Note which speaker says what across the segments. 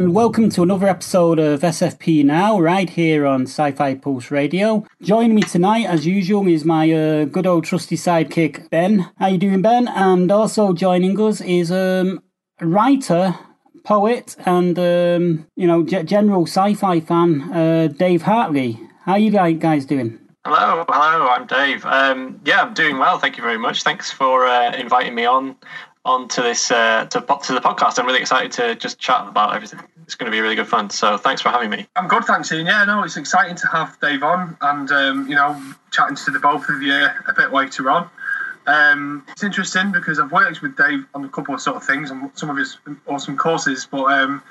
Speaker 1: and welcome to another episode of SFP Now, right here on Sci-Fi Pulse Radio. Joining me tonight, as usual, is my uh, good old trusty sidekick Ben. How you doing, Ben? And also joining us is um, writer, poet, and um, you know g- general sci-fi fan uh, Dave Hartley. How you guys doing?
Speaker 2: Hello, hello. I'm Dave. Um, yeah, I'm doing well. Thank you very much. Thanks for uh, inviting me on onto this uh, to to the podcast. I'm really excited to just chat about everything. It's going to be really good fun. So thanks for having me.
Speaker 3: I'm good, thanks, Ian. Yeah, no, it's exciting to have Dave on and, um, you know, chatting to the both of you a bit later on. Um, it's interesting because I've worked with Dave on a couple of sort of things and some of his awesome courses, but um,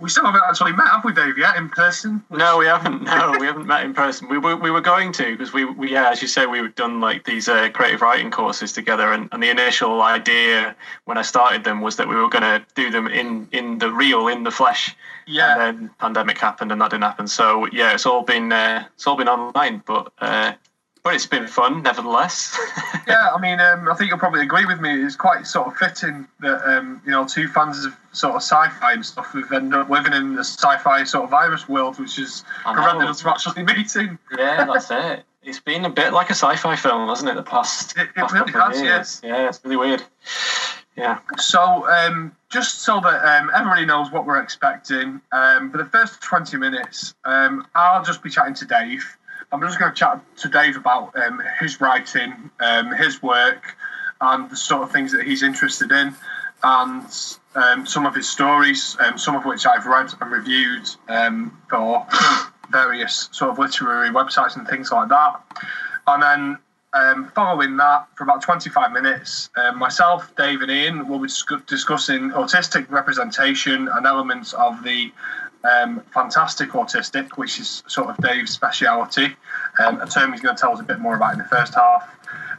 Speaker 3: we still haven't actually met, have we, Dave, yet in person?
Speaker 2: No, we haven't. No, we haven't met in person. We were we were going to because we, we yeah, as you say, we've done like these uh, creative writing courses together, and, and the initial idea when I started them was that we were going to do them in in the real, in the flesh.
Speaker 3: Yeah.
Speaker 2: And then pandemic happened, and that didn't happen. So yeah, it's all been uh, it's all been online, but. Uh, but it's been fun, nevertheless.
Speaker 3: yeah, I mean, um, I think you'll probably agree with me. It's quite sort of fitting that um, you know two fans of sort of sci-fi and stuff have ended up living in the sci-fi sort of virus world, which
Speaker 2: is
Speaker 3: prevented us from actually meeting.
Speaker 2: yeah, that's it. It's been a bit like a sci-fi film, hasn't it? The past,
Speaker 3: It- it
Speaker 2: past
Speaker 3: really
Speaker 2: couple of
Speaker 3: has,
Speaker 2: years. Yeah, it's really weird. Yeah.
Speaker 3: So, um, just so that um, everybody knows what we're expecting, um, for the first 20 minutes, um, I'll just be chatting to Dave. I'm just going to chat to Dave about um, his writing, um, his work, and the sort of things that he's interested in, and um, some of his stories, um, some of which I've read and reviewed um, for various sort of literary websites and things like that. And then um, following that, for about 25 minutes, myself, Dave, and Ian will be discussing autistic representation and elements of the um, fantastic autistic, which is sort of Dave's speciality, um, a term he's going to tell us a bit more about in the first half.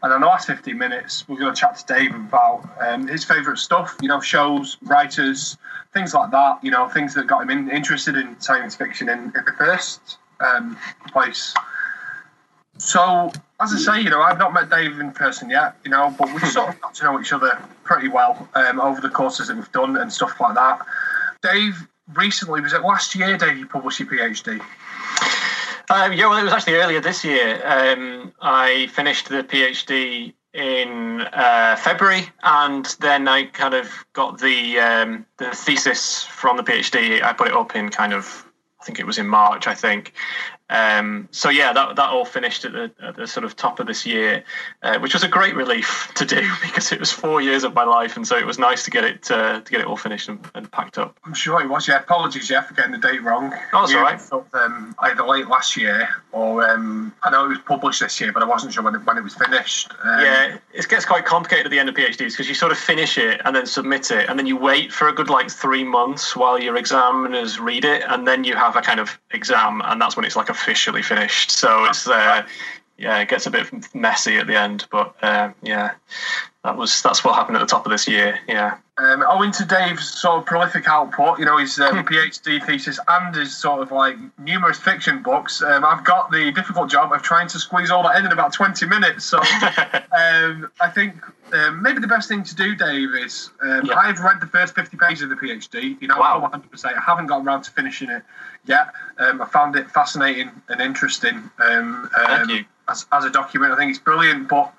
Speaker 3: And in the last 15 minutes, we're going to chat to Dave about um, his favourite stuff, you know, shows, writers, things like that, you know, things that got him in, interested in science fiction in, in the first um, place. So, as I say, you know, I've not met Dave in person yet, you know, but we've sort of got to know each other pretty well um, over the courses that we've done and stuff like that. Dave recently, was it last year, Dave, you published your PhD?
Speaker 2: Um, yeah, well, it was actually earlier this year. Um, I finished the PhD in uh, February, and then I kind of got the um, the thesis from the PhD. I put it up in kind of, I think it was in March, I think. Um, so yeah, that that all finished at the, at the sort of top of this year, uh, which was a great relief to do because it was four years of my life, and so it was nice to get it uh, to get it all finished and, and packed up.
Speaker 3: I'm sure it was, yeah. Apologies, yeah, for getting the date wrong.
Speaker 2: Oh, that's
Speaker 3: We
Speaker 2: all right.
Speaker 3: thought, Um, either late last year or um, I know it was published this year, but I wasn't sure when it, when it was finished. Um,
Speaker 2: Yeah, it gets quite complicated at the end of PhDs because you sort of finish it and then submit it, and then you wait for a good like three months while your examiners read it, and then you have a kind of exam, and that's when it's like officially finished. So it's uh, yeah, it gets a bit messy at the end, but uh, yeah, that was that's what happened at the top of this year. Yeah.
Speaker 3: Um, owing to Dave's sort of prolific output, you know, his um, PhD thesis and his sort of like numerous fiction books, um, I've got the difficult job of trying to squeeze all that in in about 20 minutes. So um, I think um, maybe the best thing to do, Dave, is um,
Speaker 2: Yeah.
Speaker 3: I've read the first 50 pages of the PhD. You know,
Speaker 2: Wow.
Speaker 3: I'm 100%. I haven't got around to finishing it yet. Um, I found it fascinating and interesting um,
Speaker 2: Thank you.
Speaker 3: as, as a document. I think it's brilliant, but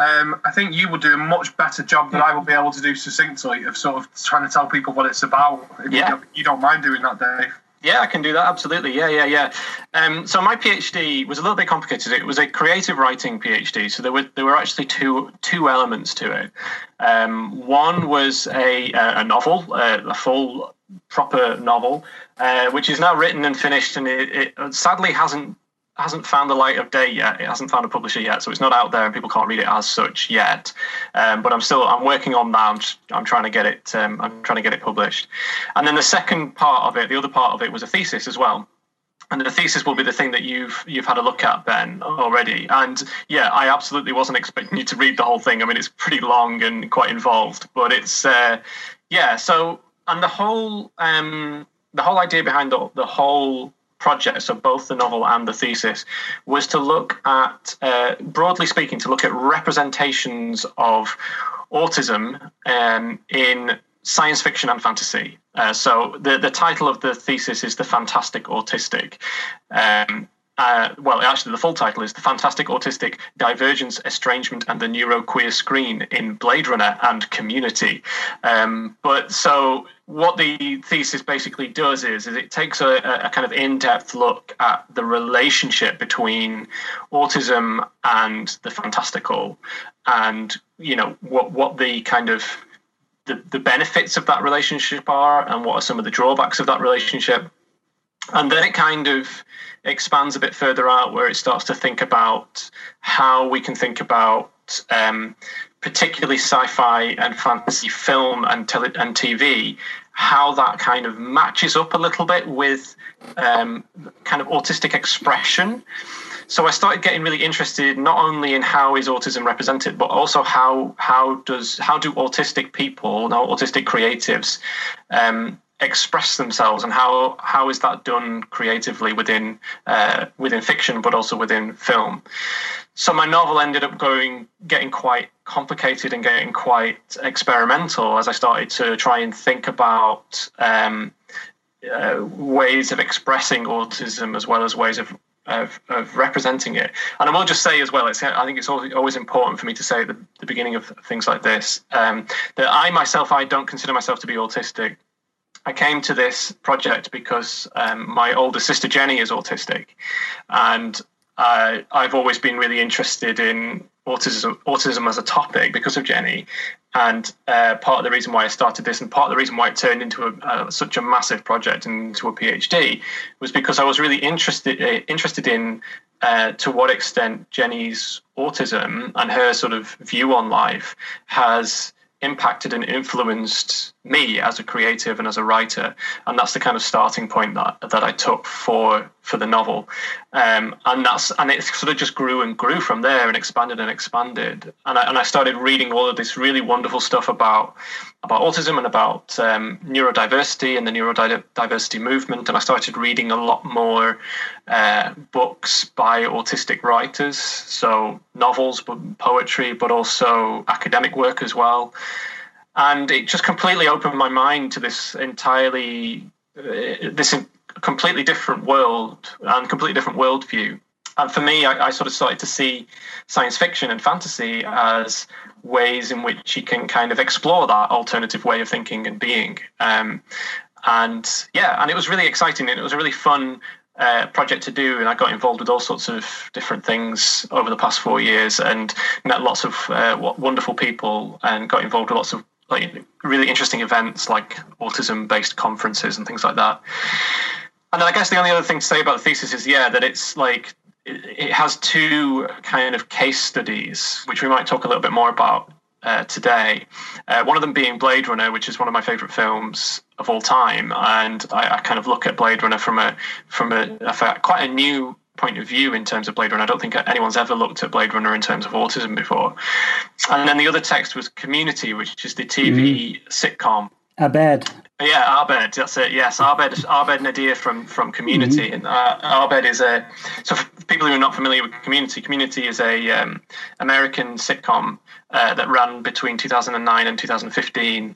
Speaker 3: um, I think you will do a much better job than I will be able to do succinctly of sort of trying to tell people what it's about. If
Speaker 2: Yeah.
Speaker 3: you, don't, you don't mind doing that, Dave.
Speaker 2: Yeah, I can do that. Absolutely. Yeah, yeah, yeah. Um, so my PhD was a little bit complicated. It was a creative writing PhD. So there were there were actually two two elements to it. Um, one was a a novel, a full proper novel, uh, which is now written and finished, and it, it sadly hasn't hasn't found the light of day yet. It hasn't found a publisher yet, so it's not out there, and people can't read it as such yet. Um, but I'm still I'm working on that. I'm, just, I'm trying to get it. Um, I'm trying to get it published. And then the second part of it, the other part of it, was a thesis as well. And the thesis will be the thing that you've you've had a look at, Ben, already. And yeah, I absolutely wasn't expecting you to read the whole thing. I mean, it's pretty long and quite involved, but it's uh, yeah. So and the whole um, the whole idea behind the the whole project, so both the novel and the thesis, was to look at, uh, broadly speaking, to look at representations of autism um, in science fiction and fantasy. Uh, so the, the title of the thesis is The Fantastic Autistic. Um, uh, well, actually, the full title is The Fantastic Autistic Divergence, Estrangement, and the Neuroqueer Screen in Blade Runner and Community. Um, but so, what the thesis basically does is, is it takes a, a kind of in depth look at the relationship between autism and the fantastical, and, you know, what, what the kind of the, the benefits of that relationship are and what are some of the drawbacks of that relationship. And then it kind of expands a bit further out where it starts to think about how we can think about um, particularly sci-fi and fantasy film and, tele- and TV, how that kind of matches up a little bit with um, kind of autistic expression. So I started getting really interested not only in how is autism represented, but also how how does how do autistic people, now autistic creatives, um, express themselves and how how is that done creatively within uh, within fiction but also within film so my novel ended up going getting quite complicated and getting quite experimental as I started to try and think about um, uh, ways of expressing autism as well as ways of of, of, representing it. And I will just say as well, it's, I think it's always important for me to say at the, the beginning of things like this um, that I myself, I don't consider myself to be autistic. I came to this project because um, my older sister Jenny is autistic, and uh, I've always been really interested in autism, autism as a topic because of Jenny. And uh, part of the reason why I started this, and part of the reason why it turned into a, such a massive project and into a PhD, was because I was really interested uh, interested in uh, to what extent Jenny's autism and her sort of view on life has impacted and influenced me as a creative and as a writer and that's the kind of starting point that that I took for for the novel. Um, and that's and it sort of just grew and grew from there and expanded and expanded. And I, and I started reading all of this really wonderful stuff about about autism and about um, neurodiversity and the neurodiversity movement. And I started reading a lot more uh, books by autistic writers. So novels but poetry but also academic work as well and it just completely opened my mind to this entirely uh, this completely different world and completely different worldview. And for me, I, I, sort of started to see science fiction and fantasy as ways in which you can kind of explore that alternative way of thinking and being. Um, and yeah, and it was really exciting. And it was a really fun uh, project to do, and I got involved with all sorts of different things over the past four years, and met lots of uh, wonderful people, and got involved with lots of like really interesting events like autism based conferences and things like that. And I guess the only other thing to say about the thesis is yeah that it's like it, has two kind of case studies which we might talk a little bit more about uh, today. Uh, one of them being Blade Runner, which is one of my favorite films of all time, and I, I kind of look at Blade Runner from a from a, a, quite a new point of view in terms of Blade Runner. I don't think anyone's ever looked at Blade Runner in terms of autism before. And then the other text was Community, which is the TV mm-hmm. sitcom.
Speaker 1: Abed.
Speaker 2: Yeah, Abed. That's it. Yes, Abed. Abed Nadir from from Community, mm-hmm. and uh, Abed is a. So for people who are not familiar with Community, Community is a um, American sitcom uh, that ran between 2009 and 2015.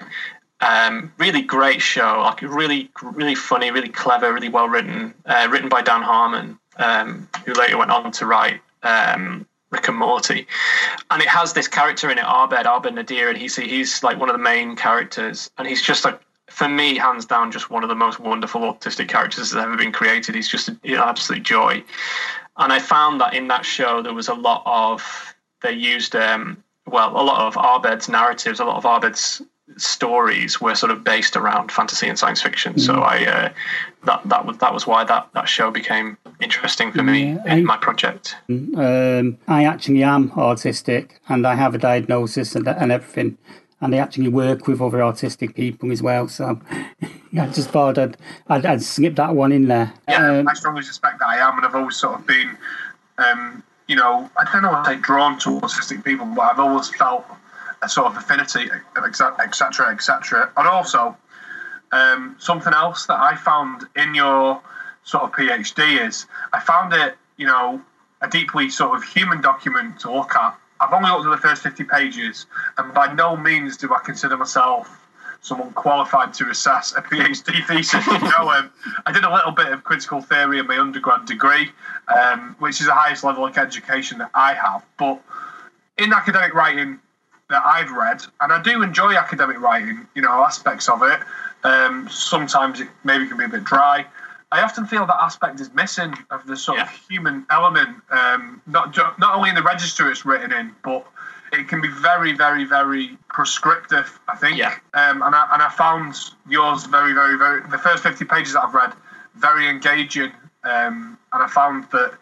Speaker 2: Um, really great show, like really, really funny, really clever, really well written. Uh, written by Dan Harmon, um, who later went on to write um, Rick and Morty, and it has this character in it, Abed Abed Nadir, and he's he's like one of the main characters, and he's just like for me, hands down, just one of the most wonderful autistic characters that's ever been created. He's just an absolute joy. And I found that in that show, there was a lot of, they used, um, well, a lot of Abed's narratives, a lot of Abed's stories were sort of based around fantasy and science fiction. So mm. I, uh, that, that was, that was why that, that show became interesting for me yeah, in my project.
Speaker 1: Um, I actually am autistic and I have a diagnosis and, and everything and they actually work with other autistic people as well. So I just thought I'd, I'd, I'd skip that one in there.
Speaker 3: Yeah, um, I strongly suspect that I am, and I've always sort of been, um, you know, I don't know what I say drawn to autistic people, but I've always felt a sort of affinity, etc., etc. And also, um, something else that I found in your sort of PhD is I found it, you know, a deeply sort of human document to look at I've only looked at the first 50 pages, and by no means do I consider myself someone qualified to assess a PhD thesis. you know, um, I did a little bit of critical theory in my undergrad degree, um, which is the highest level of education that I have. But in academic writing that I've read, and I do enjoy academic writing, you know, aspects of it. Um, sometimes it maybe can be a bit dry. I often feel that aspect is missing of the sort yeah. of human element, um, not not only in the register it's written in, but it can be very, very, very prescriptive. I think,
Speaker 2: yeah.
Speaker 3: um, and I and I found yours very, very, very. The first fifty pages that I've read very engaging, um, and I found that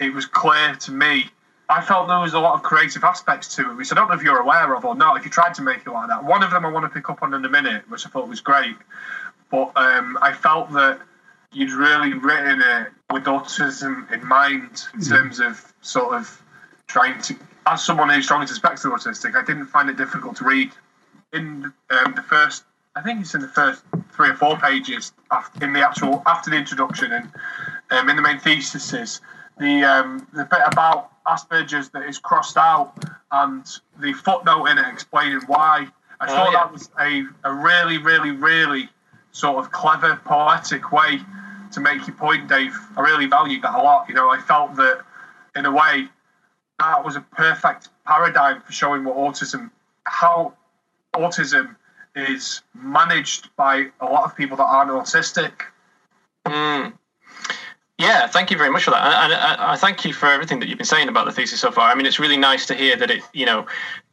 Speaker 3: it was clear to me. I felt there was a lot of creative aspects to it, which I don't know if you're aware of or not. If you tried to make it like that, one of them I want to pick up on in a minute, which I thought was great. But um, I felt that you'd really written it with autism in mind in mm. terms of sort of trying to as someone who strongly suspected autistic i didn't find it difficult to read in um, the first i think it's in the first three or four pages after, in the actual after the introduction and um, in the main theses the um, the bit about asperger's that is crossed out and the footnote in it explaining why i oh, thought yeah. that was a, a really really really sort of clever poetic way to make your point, Dave, I really valued that a lot. You know, I felt that in a way that was a perfect paradigm for showing what autism, how autism is managed by a lot of people that aren't autistic.
Speaker 2: Mm. Yeah, thank you very much for that, and I, I thank you for everything that you've been saying about the thesis so far. I mean, it's really nice to hear that it, you know,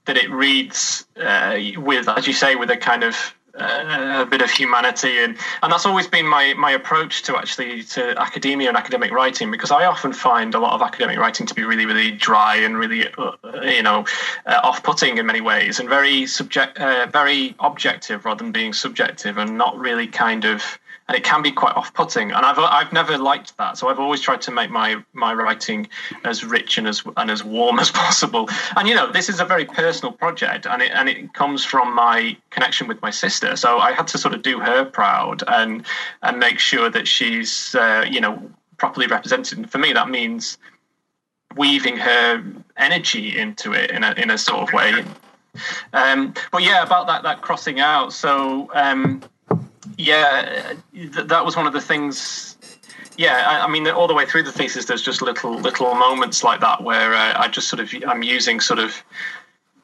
Speaker 2: that it reads uh, with, as you say, with a kind of a bit of humanity and and that's always been my my approach to actually to academia and academic writing because I often find a lot of academic writing to be really really dry and really uh, you know uh, off-putting in many ways and very subject uh, very objective rather than being subjective and not really kind of and it can be quite off-putting. And I've I've never liked that, so I've always tried to make my my writing as rich and as and as warm as possible. And you know, this is a very personal project, and it and it comes from my connection with my sister. So I had to sort of do her proud and and make sure that she's uh, you know properly represented. And for me, that means weaving her energy into it in a in a sort of way. Um, but yeah, about that that crossing out. So. Um, yeah, th- that was one of the things. Yeah, I, I, mean, all the way through the thesis, there's just little little moments like that where uh, I just sort of I'm using sort of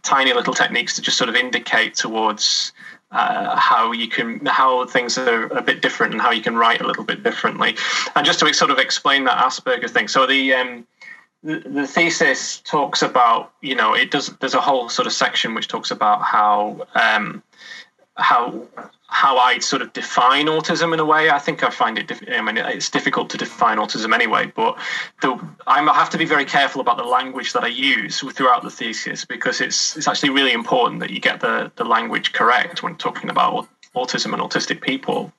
Speaker 2: tiny little techniques to just sort of indicate towards uh, how you can how things are a bit different and how you can write a little bit differently, and just to sort of explain that Asperger thing. So the um, the, the thesis talks about you know it does there's a whole sort of section which talks about how um, how how I sort of define autism in a way. I think I find it. I mean, it's difficult to define autism anyway. But the, I have to be very careful about the language that I use throughout the thesis because it's it's actually really important that you get the the language correct when talking about autism and autistic people.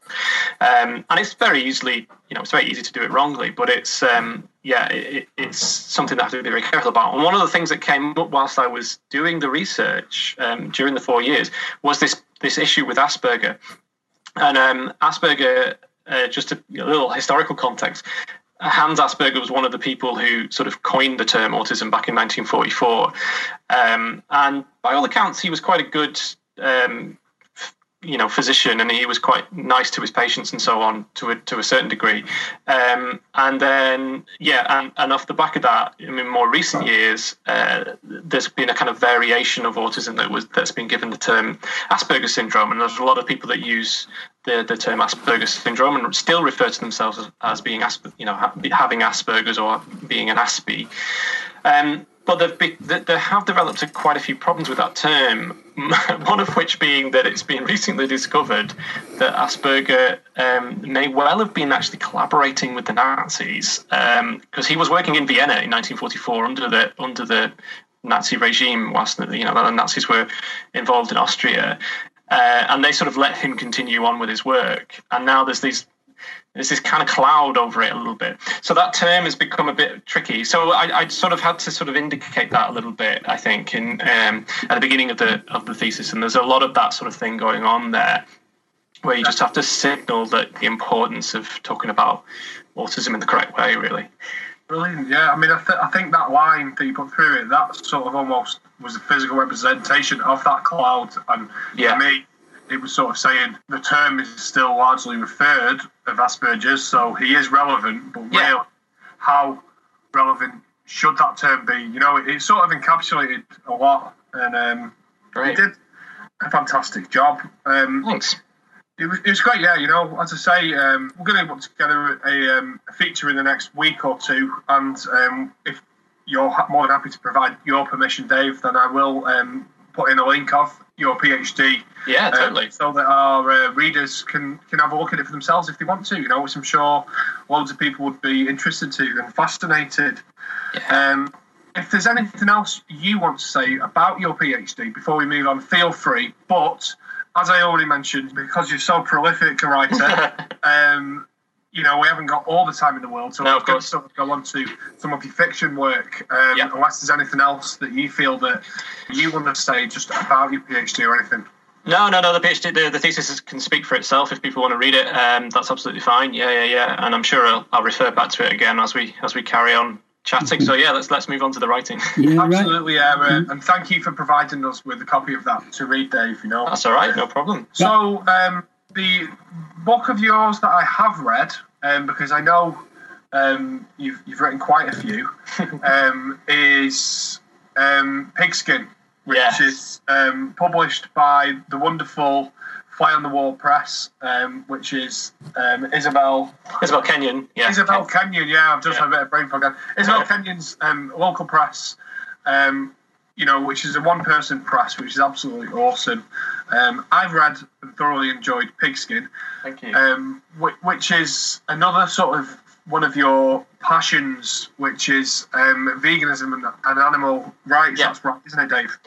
Speaker 2: Um, and it's very easily, you know, it's very easy to do it wrongly. But it's um, yeah, it, it's something that I have to be very careful about. And one of the things that came up whilst I was doing the research um, during the four years was this this issue with Asperger. And um, Asperger, uh, just a, a little historical context, Hans Asperger was one of the people who sort of coined the term autism back in 1944. Um, and by all accounts, he was quite a good um, you know physician, and he was quite nice to his patients and so on to a to a certain degree. Um, and then yeah, and, and off the back of that, I mean, more recent years, uh, there's been a kind of variation of autism that was that's been given the term Asperger's syndrome, and there's a lot of people that use the, the term Asperger's syndrome and still refer to themselves as, as being Asper, you know having Asperger's or being an Aspie. Um, be, they have developed quite a few problems with that term. One of which being that it's been recently discovered that Asperger um, may well have been actually collaborating with the Nazis because um, he was working in Vienna in 1944 under the under the Nazi regime, whilst you know the Nazis were involved in Austria, uh, and they sort of let him continue on with his work. And now there's these there's this kind of cloud over it a little bit. So that term has become a bit tricky. So I, I sort of had to sort of indicate that a little bit, I think, in um, at the beginning of the of the thesis. And there's a lot of that sort of thing going on there, where you just have to signal that the importance of talking about autism in the correct way, really.
Speaker 3: Brilliant. Yeah, I mean, I, th- I think that line that you put through it, that sort of almost was a physical representation of that cloud. And yeah. for me, it was sort of saying the term is still largely referred of Asperger's, so he is relevant, but yeah. really, how relevant should that term be? You know, it, it sort of encapsulated a lot, and um, he did a fantastic job. Um,
Speaker 2: Thanks.
Speaker 3: It was, it was great, yeah. You know, as I say, um, we're going to put together a, um, a, feature in the next week or two, and um, if you're more than happy to provide your permission, Dave, then I will um, put in a link of your PhD.
Speaker 2: Yeah, totally.
Speaker 3: Um, so that our uh, readers can can have a look at it for themselves if they want to. You know, which I'm sure loads of people would be interested to and fascinated. Yeah. Um, if there's anything else you want to say about your PhD before we move on, feel free. But as I already mentioned, because you're so prolific a writer, um, you know, we haven't got all the time in the world, so no, we're going to sort of go on to some of your fiction work. Um, yeah. Unless there's anything else that you feel that you want to say just about your PhD or anything.
Speaker 2: No, no, no. The PhD, the, the thesis can speak for itself. If people want to read it, um, that's absolutely fine. Yeah, yeah, yeah. And I'm sure I'll, I'll refer back to it again as we as we carry on chatting. So yeah, let's let's move on to the writing.
Speaker 3: Yeah, Absolutely, yeah. Uh, and thank you for providing us with a copy of that to read, Dave. You know,
Speaker 2: that's all right, no problem.
Speaker 3: So um, the book of yours that I have read, um, because I know um, you've you've written quite a few, um, is um, Pigskin, which yes. is um, published by the wonderful Fly on the Wall Press, um, which is um, Isabelle.
Speaker 2: Isabelle Kenyon, yeah.
Speaker 3: Isabelle Kenyon, yeah. I've just yeah. had a bit of brain fog. Isabelle Kenyon's um, local press, um, you know, which is a one-person press, which is absolutely awesome. Um, I've read and thoroughly enjoyed Pigskin.
Speaker 2: Thank you. Um,
Speaker 3: which is another sort of one of your passions, which is veganism and, and, animal rights. Yeah. That's right, isn't it, Dave?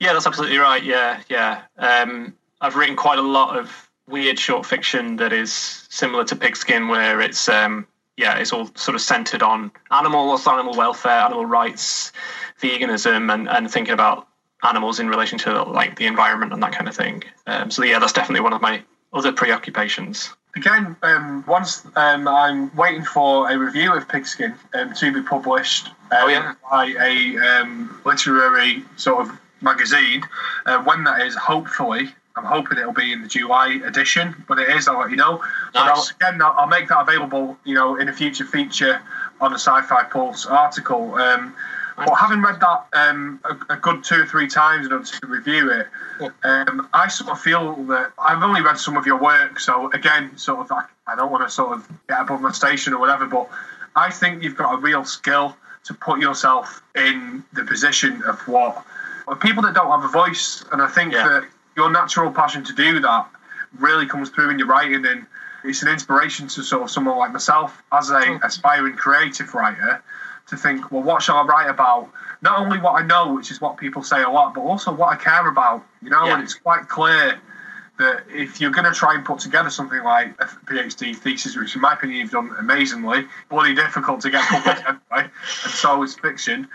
Speaker 2: Yeah, that's absolutely right. Yeah, yeah. Um, I've written quite a lot of weird short fiction that is similar to Pigskin, where it's um, yeah, it's all sort of centered on animals, animal welfare, animal rights, veganism, and, and thinking about animals in relation to like the environment and that kind of thing. Um, so yeah, that's definitely one of my other preoccupations.
Speaker 3: Again, um, once um, I'm waiting for a review of Pigskin um, to be published oh, yeah. Um, by a um, literary sort of magazine. Uh, when that is, hopefully, I'm hoping it'll be in the July edition, but it is. I'll let you know. Nice. I'll, again, I'll, I'll, make that available, you know, in a future feature on the Sci-Fi Pulse article. Um. But having read that um, a, a, good two or three times in order to review it, um, I sort of feel that I've only read some of your work, so again, sort of, I, I don't want to sort of get above my station or whatever, but I think you've got a real skill to put yourself in the position of what people that don't have a voice, and I think yeah. that your natural passion to do that really comes through in your writing and it's an inspiration to sort of someone like myself as a aspiring creative writer to think well what shall i write about? Not only what i know which is what people say a lot but also what i care about you know? Yeah. and it's quite clear that if you're going to try and put together something like a phd thesis which in my opinion you've done amazingly bloody difficult to get published anyway and so is fiction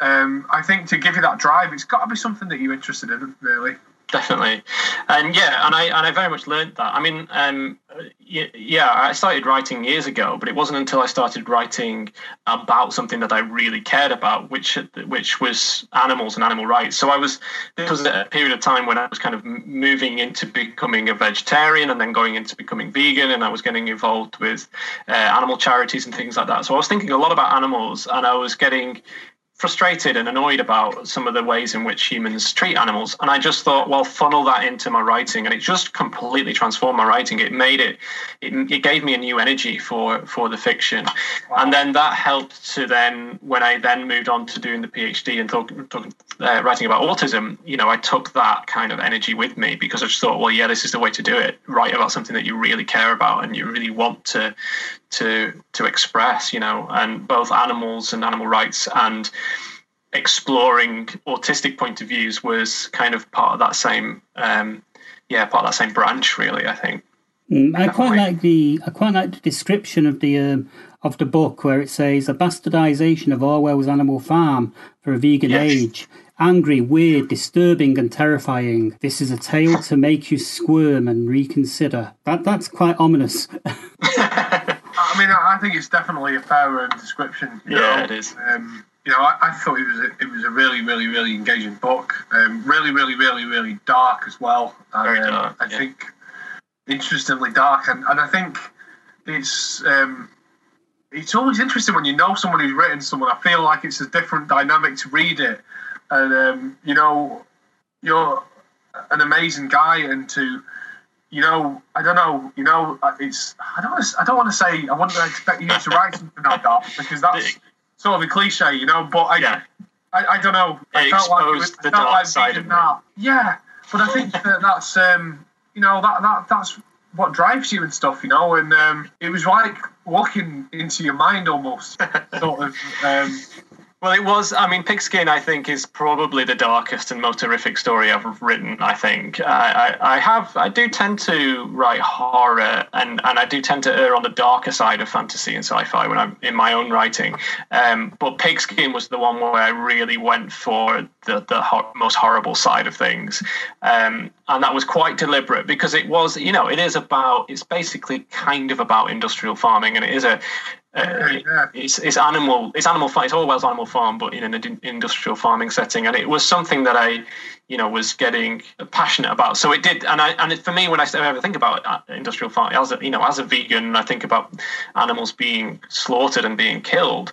Speaker 3: um, i think to give you that drive it's got to be something that you're interested in really
Speaker 2: definitely and yeah and i and i very much learned that i mean um, yeah, I started writing years ago, but it wasn't until I started writing about something that I really cared about, which which was animals and animal rights. So I was this was a period of time when I was kind of moving into becoming a vegetarian and then going into becoming vegan, and I was getting involved with uh, animal charities and things like that. So I was thinking a lot about animals, and I was getting frustrated and annoyed about some of the ways in which humans treat animals. And I just thought, well, funnel that into my writing. And it just completely transformed my writing. It made it, it, it gave me a new energy for, for the fiction. Wow. And then that helped to then, when I then moved on to doing the PhD and talk, talk, uh, writing about autism, you know, I took that kind of energy with me because I just thought, well, yeah, this is the way to do it. Write about something that you really care about and you really want to, to to express you know and both animals and animal rights and exploring autistic point of views was kind of part of that same um, yeah part of that same branch really i think
Speaker 1: mm, i quite like the i quite like the description of the um, of the book where it says a bastardization of orwell's animal farm for a vegan yes. age angry, weird, disturbing, and terrifying. This is a tale to make you squirm and reconsider. That that's quite ominous.
Speaker 3: I mean, I think it's definitely a fair description.
Speaker 2: yeah, know? it is.
Speaker 3: Um, you know, I, I, thought it was a, it was a really, really, really engaging book. Um, really, really, really, really dark as well.
Speaker 2: And, Very um, dark.
Speaker 3: I
Speaker 2: yeah.
Speaker 3: think interestingly dark, and, and I think it's um, it's always interesting when you know someone who's written someone. I feel like it's a different dynamic to read it, and um, you know, you're an amazing guy, and to you know, I don't know, you know, it's I don't I don't want to say I wouldn't expect you to write something like that because that's sort of a cliche, you know. But I, yeah. I, I, don't know.
Speaker 2: I felt like it was, the dark like side of that.
Speaker 3: Yeah, but I think that that's um, you know, that that that's what drives you and stuff, you know. And um, it was like walking into your mind almost, sort of. Um,
Speaker 2: well, it was. I mean, Pigskin, I think, is probably the darkest and most horrific story I've written. I think I, I, I, have. I do tend to write horror, and, and I do tend to err on the darker side of fantasy and sci-fi when I'm in my own writing. Um, but Pigskin was the one where I really went for the the ho- most horrible side of things, um, and that was quite deliberate because it was. You know, it is about. It's basically kind of about industrial farming, and it is a it's, it's animal it's animal it's Orwell's animal farm but in an industrial farming setting. And it was something that I you know was getting passionate about. So it did and I and it, for me when I ever think about uh, industrial farming as a you know as a vegan I think about animals being slaughtered and being killed.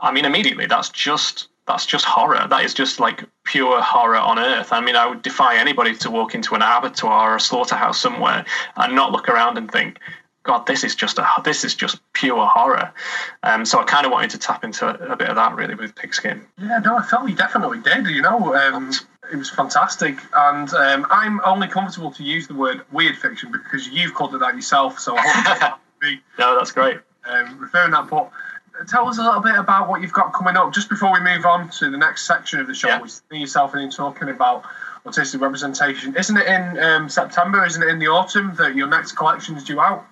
Speaker 2: I mean immediately that's just that's just horror. That is just like pure horror on earth. I mean I would defy anybody to walk into an abattoir or a slaughterhouse somewhere and not look around and think God, this is just a this is just pure horror. Um, so I kind of wanted to tap into a, a, bit of that really with Pigskin.
Speaker 3: Yeah, no, I felt you definitely did. You know, um, it was fantastic, and um, I'm only comfortable to use the word weird fiction because you've called it that yourself. So I hope
Speaker 2: no, that's great.
Speaker 3: Um, referring that, but tell us a little bit about what you've got coming up just before we move on to the next section of the show, yeah. which yourself and talking about autistic representation. Isn't it in um, September? Isn't it in the autumn that your next collection is due out?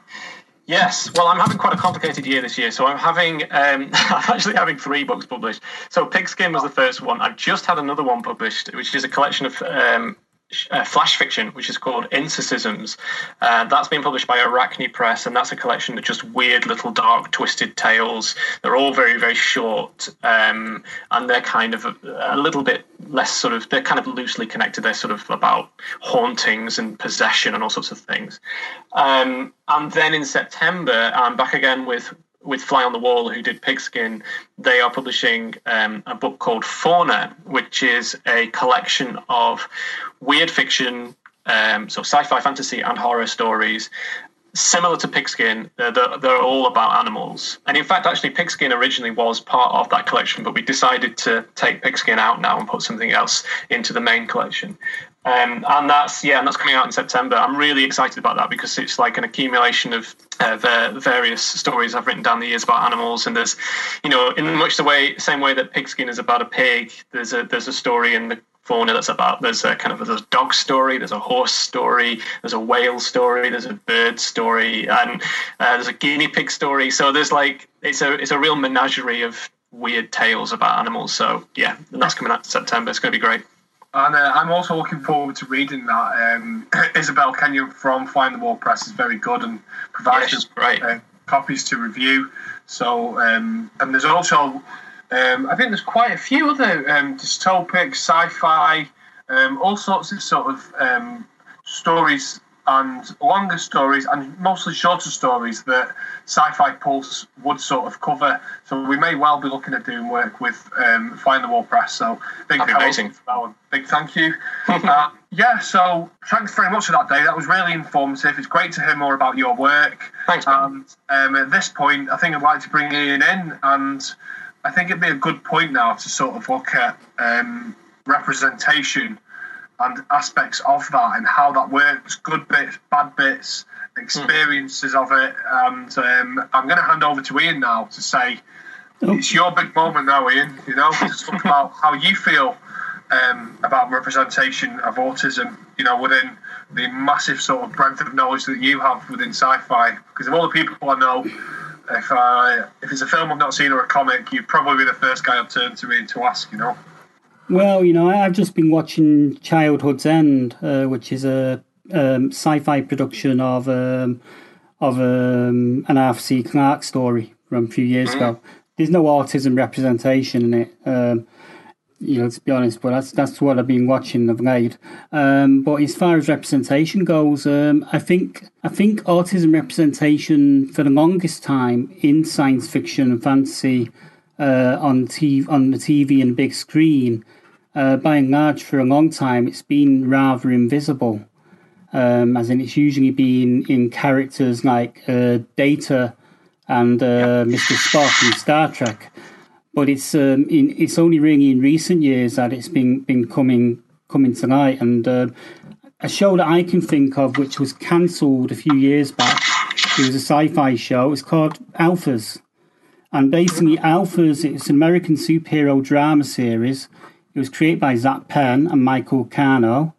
Speaker 2: Yes, well, I'm having quite a complicated year this year, so I'm having um, I'm actually having three books published. So Pigskin was the first one. I've just had another one published, which is a collection of um, uh, flash fiction, which is called Incercisms. Uh, that's been published by Arachne Press, and that's a collection of just weird little dark, twisted tales. They're all very, very short, um, and they're kind of a, a, little bit less sort of. They're kind of loosely connected. They're sort of about hauntings and possession and all sorts of things. Um, and then in September, I'm back again with with Fly on the Wall, who did Pigskin, they are publishing um, a book called Fauna, which is a collection of weird fiction, um, so sci-fi, fantasy, and horror stories. Similar to Pigskin, they're, they're, all about animals. And in fact, actually, Pigskin originally was part of that collection, but we decided to take Pigskin out now and put something else into the main collection. Um, and that's yeah, and that's coming out in September. I'm really excited about that because it's like an accumulation of uh, various stories I've written down the years about animals. And there's, you know, in much the way same way that Pigskin is about a pig. There's a there's a story in the fauna that's about there's a kind of there's a dog story, there's a horse story, there's a whale story, there's a bird story, and uh, there's a guinea pig story. So there's like it's a it's a real menagerie of weird tales about animals. So yeah, and that's coming out in September. It's going to be great.
Speaker 3: And uh, I'm also looking forward to reading that. Um, Isabelle Kenyon from Fly on the Wall Press is very good and provides
Speaker 2: Yes, right.
Speaker 3: uh, copies to review. So, um, and there's also, um, I think there's quite a few other um, dystopic, sci-fi, um, all sorts of sort of um, stories and longer stories and mostly shorter stories that Sci-Fi Pulse would sort of cover. So we may well be looking at doing work with um, Fly on the Wall Press. So big
Speaker 2: amazing.
Speaker 3: to that one. Big thank you. uh, yeah, so thanks very much for that, Dave. That was really informative. It's great to hear more about your work.
Speaker 2: Thanks, man.
Speaker 3: And um, at this point, I think I'd like to bring Ian in, and I think it'd be a good point now to sort of look at um, representation and aspects of that and how that works, good bits, bad bits, experiences of it. And um, I'm going to hand over to Ian now to say it's your big moment now, Ian. You know, to talk about how you feel um, about representation of autism. You know, within the massive sort of breadth of knowledge that you have within sci-fi. Because of all the people I know, if I, if it's a film I've not seen or a comic, you'd probably be the first guy I'd turn to Ian to ask. You know.
Speaker 1: Well, you know, I've just been watching Childhood's End, uh, which is a um, sci-fi production of um, of um, an Arthur C. Clarke story from a few years ago. There's no autism representation in it, um, you know, to be honest. But that's that's what I've been watching of late. Um, but as far as representation goes, um, I think I think autism representation for the longest time in science fiction and fantasy uh, on TV, on the TV and big screen, uh, by and large, for a long time, it's been rather invisible. Um, as in, it's usually been in characters like uh, Data and uh, Mr. Spock in Star Trek. But it's um, in, it's only really in recent years that it's been been coming coming to light. And uh, a show that I can think of, which was cancelled a few years back, it was a sci-fi show. It's called Alphas. And basically, Alphas, it's an American superhero drama series. It was created by Zak Penn and Michael Karnow.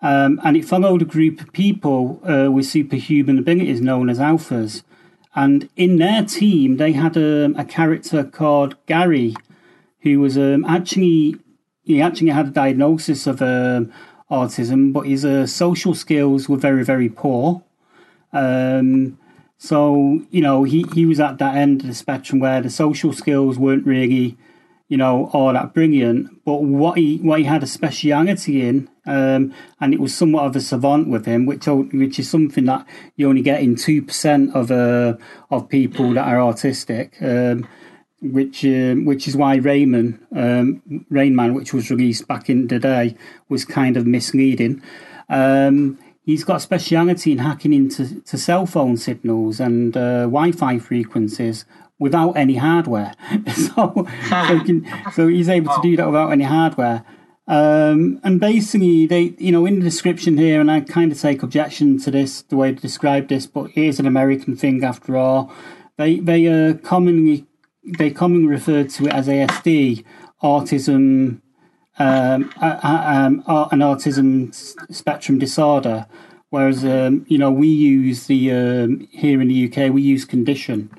Speaker 1: Um, and it followed a group of people uh, with superhuman abilities known as Alphas. And in their team, they had um, a character called Gary, who was um, actually he actually had a diagnosis of um, autism, but his uh, social skills were very very poor. Um, so you know he, he was at that end of the spectrum where the social skills weren't really you know all that brilliant. But what he what he had a speciality in, um, and it was somewhat of a savant with him, which which is something that you only get in two percent of uh, of people that are autistic. Um, which um, which is why Rain Man um, which was released back in the day, was kind of misleading. Um, he's got a speciality in hacking into to cell phone signals and uh, Wi-Fi frequencies without any hardware. so, so, can, so he's able to do that without any hardware. Um, and basically, they, you know, in the description here, and I kind of take objection to this, the way to describe this, but it is an American thing after all. They they uh, commonly they commonly refer to it as ASD, autism, um, uh, um, an autism spectrum disorder. Whereas, um, you know, we use the um, here in the UK, we use condition,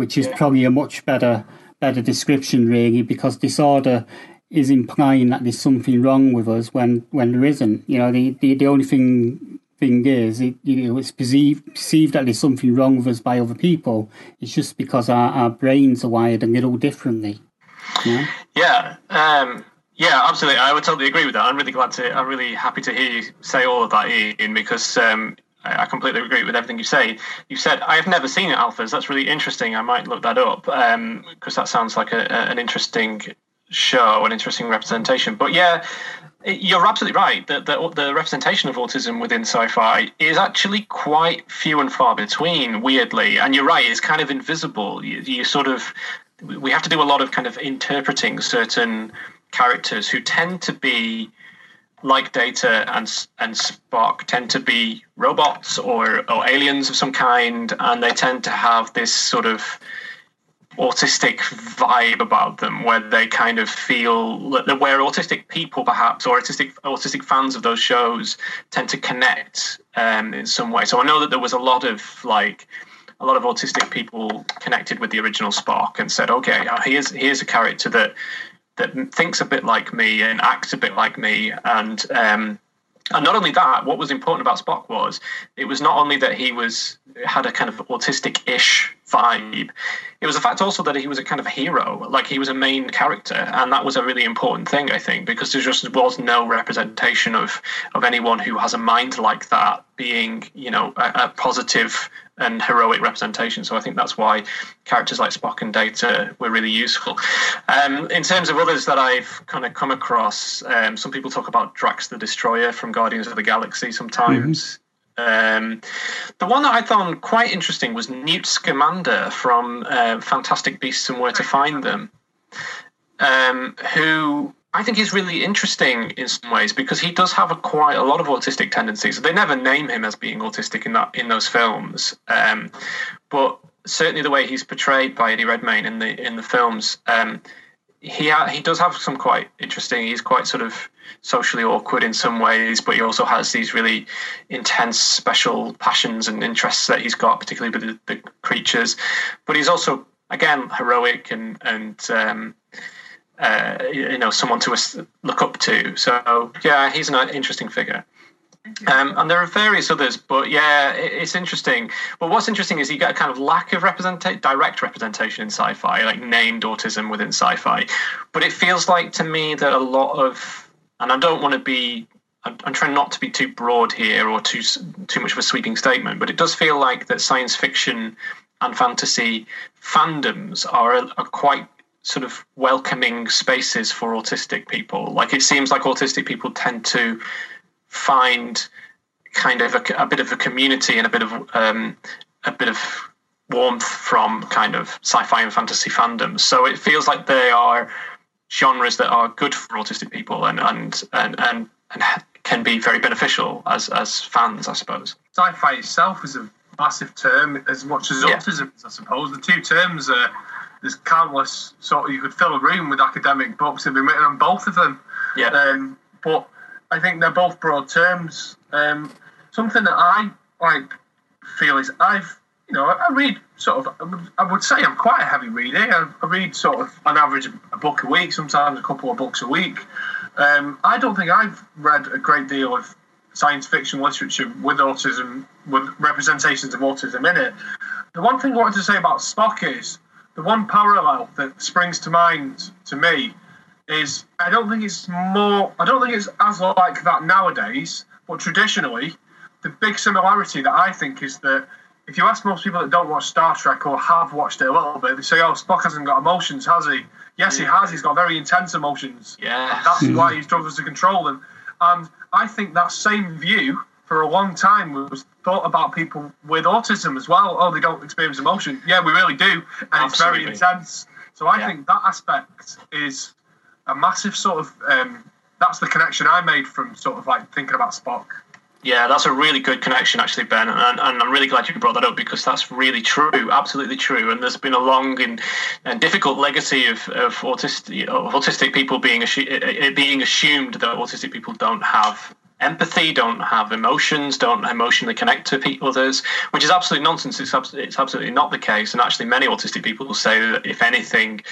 Speaker 1: which is probably a much better better description, really, because disorder is implying that there's something wrong with us when when there isn't. You know, the the, the only thing thing is, it, you know, it's perceived perceived that there's something wrong with us by other people. It's just because our, our brains are wired a little differently. Yeah.
Speaker 2: Yeah, um, yeah, absolutely. I would totally agree with that. I'm really glad to. I'm really happy to hear you say all of that, Ian, because um, I completely agree with everything you say. You said I have never seen alphas. That's really interesting. I might look that up um, because that sounds like a, a- an interesting show, an interesting representation. But yeah, you're absolutely right. The, the, the representation of autism within sci-fi is actually quite few and far between. Weirdly, and you're right. It's kind of invisible. You, you sort of we have to do a lot of kind of interpreting certain characters who tend to be like Data and and Spock tend to be robots or or aliens of some kind, and they tend to have this sort of autistic vibe about them where they kind of feel that where autistic people perhaps or autistic autistic fans of those shows tend to connect um, in some way. So i know that there was a lot of like a lot of autistic people connected with the original Spock and said, "Okay, uh, here's here's a character that that thinks a bit like me and acts a bit like me, and um, and not only that, what was important about Spock was it was not only that he was had a kind of autistic-ish vibe. It was the fact also that he was a kind of hero, like he was a main character, and that was a really important thing, I think, because there just was no representation of of anyone who has a mind like that being, you know, a, a positive and heroic representation. So I think that's why characters like Spock and Data were really useful. Um, in terms of others that I've kind of come across, um, some people talk about Drax the Destroyer from Guardians of the Galaxy sometimes. Mm-hmm. Um, the one that I found quite interesting was Newt Scamander from uh, Fantastic Beasts and Where to Find Them, um, who I think is really interesting in some ways because he does have a quite a lot of autistic tendencies. They never name him as being autistic in that in those films, um, but certainly the way he's portrayed by Eddie Redmayne in the in the films, um, he ha- he does have some quite interesting. He's quite sort of socially awkward in some ways, but he also has these really intense, special passions and interests that he's got, particularly with the, the creatures. But he's also, again, heroic and and um, uh, you know someone to look up to. So yeah, he's an interesting figure. Um, and there are various others, but yeah, it's interesting. But what's interesting is you get a kind of lack of representation, direct representation in sci-fi, like named autism within sci-fi. But it feels like to me that a lot of and I don't want to be I'm, I'm trying not to be too broad here or too too much of a sweeping statement, but it does feel like that science fiction and fantasy fandoms are, are quite sort of welcoming spaces for autistic people. Like it seems like autistic people tend to find kind of a, a bit of a community and a bit of um, a bit of warmth from kind of sci-fi and fantasy fandoms. So it feels like they are genres that are good for autistic people and and and and, and can be very beneficial as as fans, I suppose.
Speaker 3: Sci-fi itself is a massive term as much as yeah. autism I suppose. The two terms are there's countless sort of you could fill a room with academic books that have been written on both of them.
Speaker 2: Yeah.
Speaker 3: Um, but I think they're both broad terms. Um, something that I like feel is I've you know, I read sort of, I would say I'm quite a heavy reader. I, read sort of on average a book a week, sometimes a couple of books a week. Um, I don't think I've read a great deal of science fiction literature with autism, with representations of autism in it. The one thing I wanted to say about Spock is the one parallel that springs to mind to me is I don't think it's more, I don't think it's as like that nowadays, but traditionally, the big similarity that I think is that if you ask most people that don't watch Star Trek or have watched it a little bit, they say, "Oh, Spock hasn't got emotions, has he?" Yes, he has. He's got very intense emotions.
Speaker 2: Yeah,
Speaker 3: that's hmm. why he struggles to control them. And I think that same view for a long time was thought about people with autism as well. Oh, they don't experience emotion. Yeah, we really do, and Absolutely. it's very intense. So I yeah. think that aspect is a massive sort of. Um, that's the connection I made from sort of like thinking about Spock.
Speaker 2: Yeah, that's a really good connection, actually, Ben, and, and, I'm really glad you brought that up because that's really true, absolutely true. And there's been a long and, and difficult legacy of, of autistic of autistic people being assu- being assumed that autistic people don't have empathy, don't have emotions, don't emotionally connect to others, which is absolute nonsense. It's, it's absolutely not the case. And actually, many autistic people will say that if anything,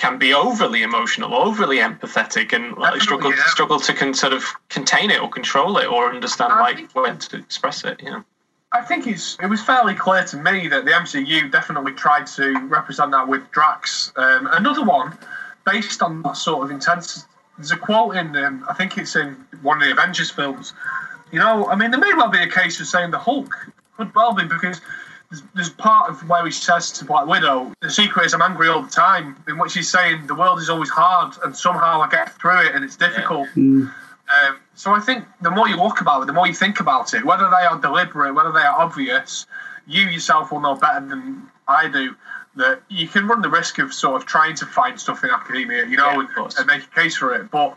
Speaker 2: can be overly emotional, overly empathetic, and like, struggle yeah. struggle to con- sort of contain it or control it or understand I like when to express it. You know.
Speaker 3: I think it's it was fairly clear to me that the MCU definitely tried to represent that with Drax. Um, another one based on that sort of intensity. There's a quote in um, I think it's in one of the Avengers films. You know, I mean, there may well be a case for saying the Hulk could well be because there's part of where he says to Black Widow, the secret is I'm angry all the time, in which he's saying the world is always hard and somehow I get through it and it's difficult. Yeah. Mm. Um, so I think the more you look about it, the more you think about it, whether they are deliberate, whether they are obvious, you yourself will know better than I do that you can run the risk of sort of trying to find stuff in academia, you know, yeah, and, and make a case for it. But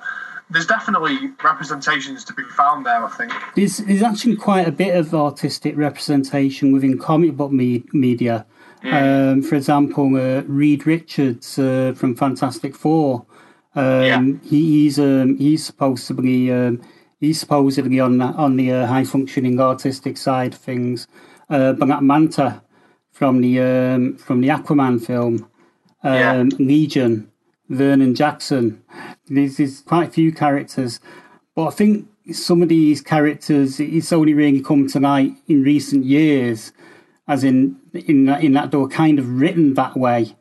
Speaker 3: there's definitely representations to be found there. I think
Speaker 1: there's there's actually quite a bit of autistic representation within comic book me- media. Mm. Um, for example, uh, Reed Richards uh, from Fantastic Four. Um, yeah. he, he's um, he's supposed to be um, he's supposedly on on the uh, high functioning autistic side of things. Uh, Black Manta from the um, from the Aquaman film, yeah. Um, Legion Vernon Jackson. There's, there's quite a few characters, but I think some of these characters it's only really come to light in recent years, as in in that, in that they were kind of written that way.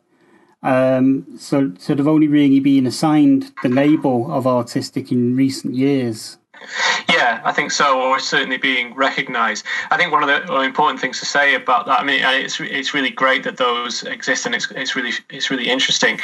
Speaker 1: Um, so so they've only really been assigned the label of autistic in recent years.
Speaker 2: Yeah, I think so, or certainly being recognised. I think one of the important things to say about that, I mean, it's it's really great that those exist, and it's it's really it's really interesting.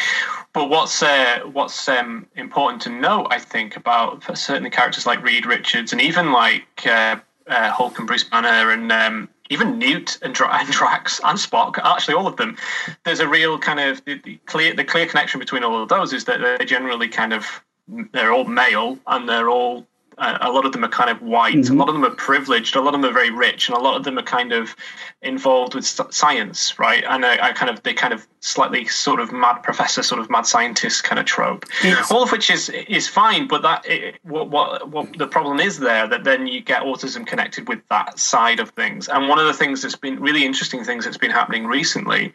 Speaker 2: But what's uh, what's um, important to note, I think, about certainly characters like Reed Richards and even like uh, uh, Hulk and Bruce Banner and um, even Newt and, and Drax and Spock, actually all of them, there's a real kind of the, the clear the clear connection between all of those is that they're generally kind of they're all male and they're all a lot of them are kind of white. Mm-hmm. A lot of them are privileged. A lot of them are very rich, and a lot of them are kind of involved with science, right? And I, I kind of they kind of slightly sort of mad professor, sort of mad scientist kind of trope. All of which is is fine, but that it, what what what the problem is there that then you get autism connected with that side of things. And one of the things that's been really interesting things that's been happening recently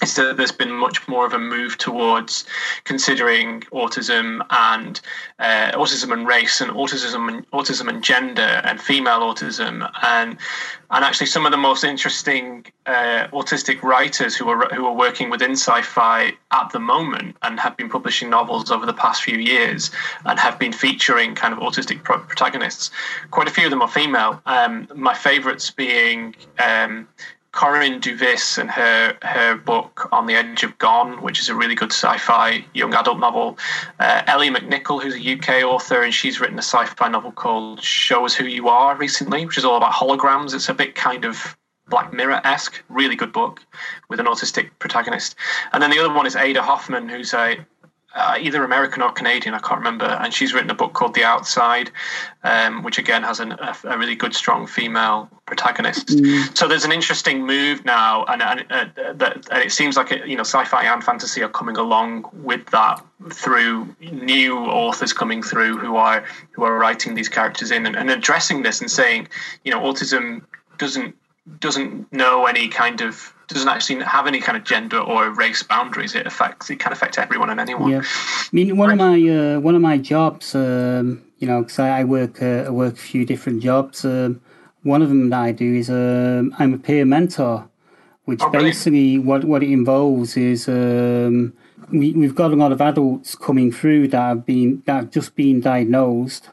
Speaker 2: that there's been much more of a move towards considering autism and uh, autism and race and autism and autism and gender and female autism and and actually some of the most interesting uh, autistic writers who are who are working within sci-fi at the moment and have been publishing novels over the past few years and have been featuring kind of autistic pro- protagonists. Quite a few of them are female. Um, my favourites being. Um, Corinne Duyvis and her her book On the Edge of Gone, which is a really good sci-fi young adult novel. Uh, Elle McNicoll, who's a UK author, and she's written a sci-fi novel called Show Us Who You Are recently, which is all about holograms. It's a bit kind of Black Mirror esque, really good book with an autistic protagonist. And then the other one is Ada Hoffman, who's a uh, either American or Canadian, I can't remember. And she's written a book called The Outside, um, which again has an, a, a, really good, strong female protagonist. Mm. So there's an interesting move now, and, and, uh, that, and it seems like it, you know sci-fi and fantasy are coming along with that through new authors coming through who are who are writing these characters in and, and addressing this and saying, you know, autism doesn't doesn't know any kind of doesn't actually have any kind of gender or race boundaries. It affects it can affect everyone and anyone.
Speaker 1: Yeah, I mean one right. of my uh, one of my jobs, um, you know, because I, I, work uh, I work a few different jobs. Um, one of them that I do is um, I'm a peer mentor, which oh, basically what what it involves is um, we we've got a lot of adults coming through that have been that have just been diagnosed,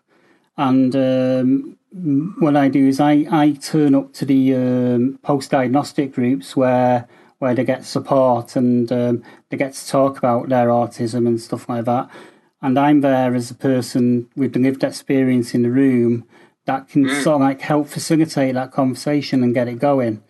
Speaker 1: and um, what I do is I, I turn up to the um, post diagnostic groups where where they get support and um, they get to talk about their autism and stuff like that. And I'm there as a person with the lived experience in the room that can mm. sort of like help facilitate that conversation and get it going.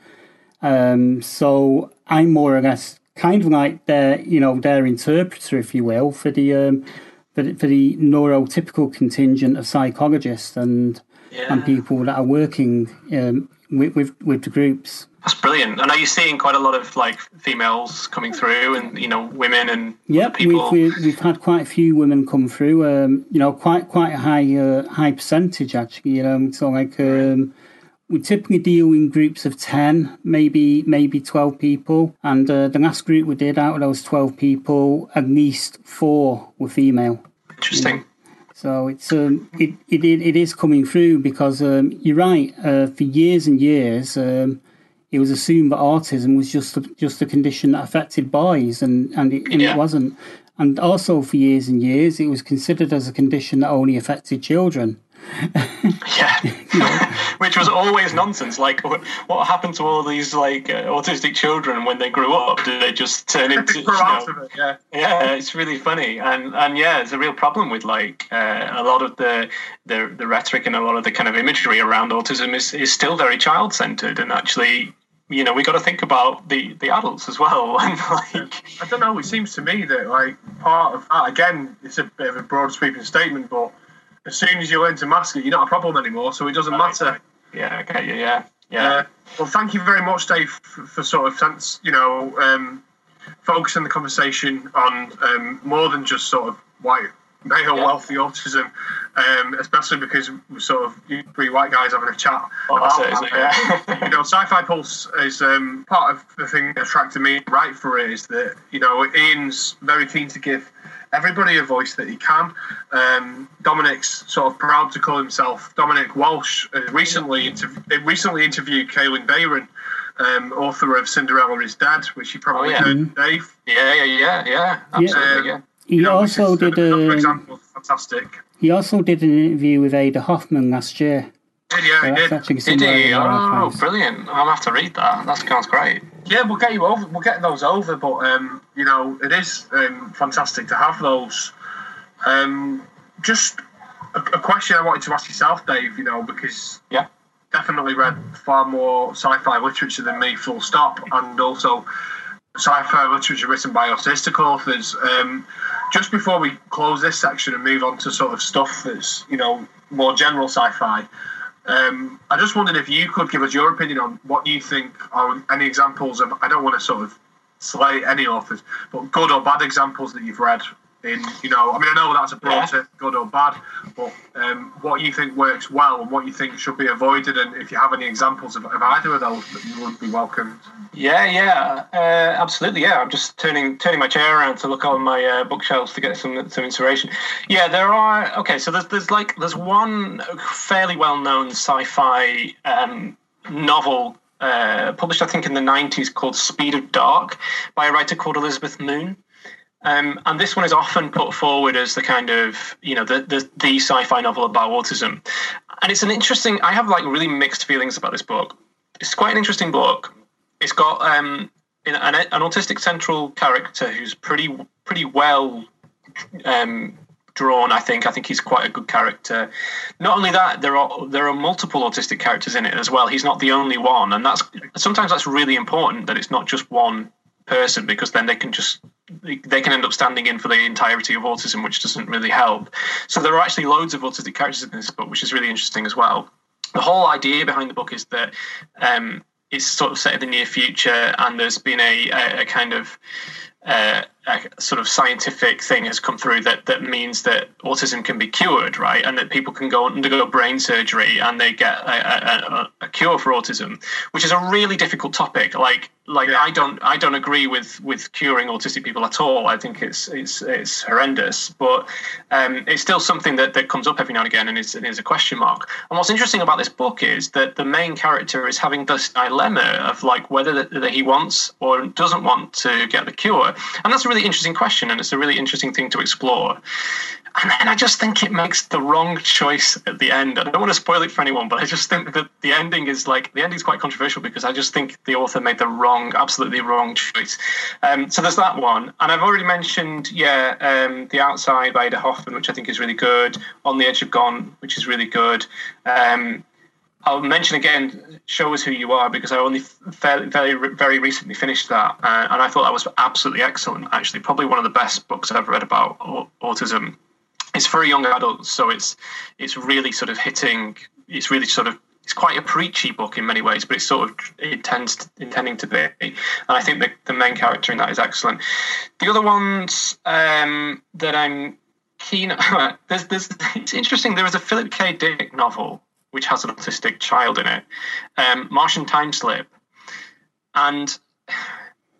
Speaker 1: Um, so I'm more or less kind of like their, you know, their interpreter, if you will, for the um, for the, for the neurotypical contingent of psychologists and yeah. and people that are working um, with, with, with the groups.
Speaker 2: That's brilliant. And are you seeing quite a lot of like females coming through, and you know, women and
Speaker 1: yep, people? We've, we've had quite a few women come through. Um, you know, quite quite a high uh, high percentage actually. You know, so like um, we typically deal in groups of ten, maybe maybe twelve people. And uh, the last group we did out of those twelve people, at least four were female.
Speaker 2: Interesting.
Speaker 1: So it's um, it, it it is coming through because um, you're right. Uh, for years and years, um, it was assumed that autism was just a, just a condition that affected boys, and and, it, and yeah. it wasn't. And also for years and years, it was considered as a condition that only affected children
Speaker 2: yeah, which was always nonsense. Like, what happened to all these like uh, autistic children when they grew up? Did they just turn into? You know, it, yeah, yeah, it's really funny, and and yeah, it's a real problem with like uh, a lot of the, the the rhetoric and a lot of the kind of imagery around autism is is still very child centered, and actually you know we got to think about the the adults as well and like
Speaker 3: i don't know it seems to me that like part of that again it's a bit of a broad sweeping statement but as soon as you learn to mask it, you're not a problem anymore. So it doesn't matter.
Speaker 2: Yeah. Okay. Yeah. Yeah. Yeah. Uh,
Speaker 3: well, thank you very much, Dave, for, for sort of you know um, focusing the conversation on um, more than just sort of white male yeah. wealthy autism, um, especially because we're sort of three white guys having a chat.
Speaker 2: Well, about it, it,
Speaker 3: yeah. you know, Sci-Fi Pulse is um, part of the thing that attracted me right for it is that you know Ian's very keen to give everybody a voice that he can. Um, Dominic's sort of proud to call himself Dominic Walsh. Uh, recently, interv- recently interviewed Kalynn Bayron, um, author of Cinderella is Dead, which you probably
Speaker 2: Oh, yeah.
Speaker 3: heard, Dave.
Speaker 2: Yeah, yeah, yeah, yeah. Absolutely, yeah.
Speaker 1: He
Speaker 3: You know,
Speaker 1: also
Speaker 3: is
Speaker 1: did
Speaker 3: another
Speaker 1: a,
Speaker 3: example. Fantastic.
Speaker 1: he also did an interview with Ada Hoffman last year.
Speaker 3: Did yeah,
Speaker 1: So
Speaker 3: he
Speaker 1: that's
Speaker 3: did.
Speaker 2: Did he? Oh, brilliant! I'll have to read that. That sounds great.
Speaker 3: Yeah, we'll get you over. We'll get those over, but um, you know, it is um, fantastic to have those. Um, just a, a question I wanted to ask yourself, Dave. You know, because
Speaker 2: Yeah.
Speaker 3: definitely read far more sci-fi literature than me, full stop, and also sci-fi literature written by autistic authors. Um, just before we close this section and move on to sort of stuff that's you know more general sci-fi, um, I just wondered if you could give us your opinion on what you think are any examples of. I don't want to sort of slay any authors, but good or bad examples that you've read. In you know, I mean, I know that's a broad
Speaker 2: Yeah.
Speaker 3: term, good or bad, but um, what you think works well and what you think should be avoided, and if you have any examples of, of either of those, you would be welcomed.
Speaker 2: Yeah, yeah, uh, absolutely. Yeah, I'm just turning turning my chair around to look on my uh, bookshelves to get some some inspiration. Yeah, there are. Okay, so there's there's like there's one fairly well known sci-fi um, novel uh, published, I think, in the '90s called Speed of Dark by a writer called Elizabeth Moon. Um, and this one is often put forward as the kind of you know the, the the sci-fi novel about autism, and it's an interesting. I have like really mixed feelings about this book. It's quite an interesting book. It's got um, an, an autistic central character who's pretty pretty well um, drawn. I think. I think he's quite a good character. Not only that, there are there are multiple autistic characters in it as well. He's not the only one, and that's sometimes that's really important that it's not just one person because then they can just they can end up standing in for the entirety of autism, which doesn't really help. So there are actually loads of autistic characters in this book, which is really interesting as well. The whole idea behind the book is that um, it's sort of set in the near future, and there's been a, a, a kind of uh, a sort of scientific thing has come through that that means that autism can be cured, right? And that people can go undergo brain surgery and they get a, a, a cure for autism, which is a really difficult topic. Like like
Speaker 3: Yeah.
Speaker 2: I don't I don't agree with with curing autistic people at all. I think it's it's it's horrendous, but um, it's still something that, that comes up every now and again, and is and is a question mark. And what's interesting about this book is that the main character is having this dilemma of like whether that, he wants or doesn't want to get the cure, and that's a really interesting question, and it's a really interesting thing to explore. And I just think it makes the wrong choice at the end. I don't want to spoil it for anyone, but I just think that the ending is like the ending is quite controversial because I just think the author made the wrong, absolutely wrong choice. Um, so there's that one, and I've already mentioned, yeah, um, the Outside by Ada Hoffman, which I think is really good. On the Edge of Gone, which is really good. Um, I'll mention again, Show Us Who You Are, because I only fairly, very, very recently finished that. Uh, and I thought that was absolutely excellent, actually. Probably one of the best books I've ever read about au- autism. It's for young adults, so it's it's really sort of hitting, it's really sort of, it's quite a preachy book in many ways, but it's sort of intends, intending to be. And I think the, the main character in that is excellent. The other ones um, that I'm keen there's, there's, it's interesting, there is a Philip K. Dick novel which has an autistic child in it, um, Martian Time Slip. And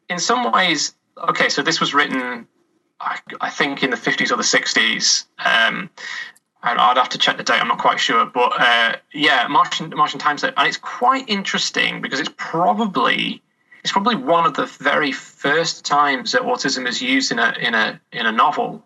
Speaker 2: in some ways, okay, so this was written, I, I think, in the 50s or the 60s. Um, and I'd have to check the date. I'm not quite sure, but uh, yeah, Martian Martian Time Slip, and it's quite interesting because it's probably it's probably one of the very first times that autism is used in a in a in a novel.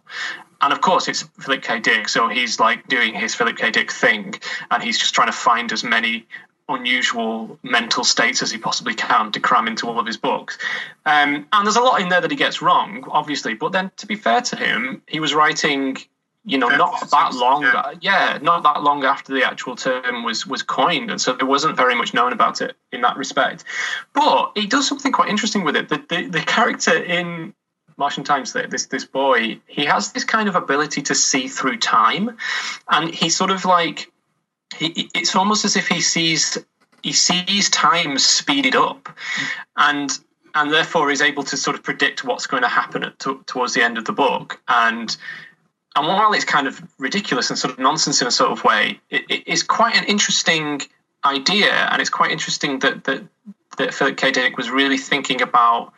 Speaker 2: And of course, it's Philip K. Dick, so he's like doing his Philip K. Dick thing, and he's just trying to find as many unusual mental states as he possibly can to cram into all of his books. Um, and there's a lot in there that he gets wrong, obviously. But then, to be fair to him, he was writing, you know, not that long.
Speaker 3: Yeah.
Speaker 2: Yeah, not that long after the actual term was was coined, and so there wasn't very much known about it in that respect. But he does something quite interesting with it. The the, the character in Martian Times, this this boy, he has this kind of ability to see through time, and he sort of like he, it's almost as if he sees he sees time speeded up, and and therefore is able to sort of predict what's going to happen at, to, towards the end of the book. And and while it's kind of ridiculous and sort of nonsense in a sort of way, it, it is quite an interesting idea, and it's quite interesting that that that Philip K. Dick was really thinking about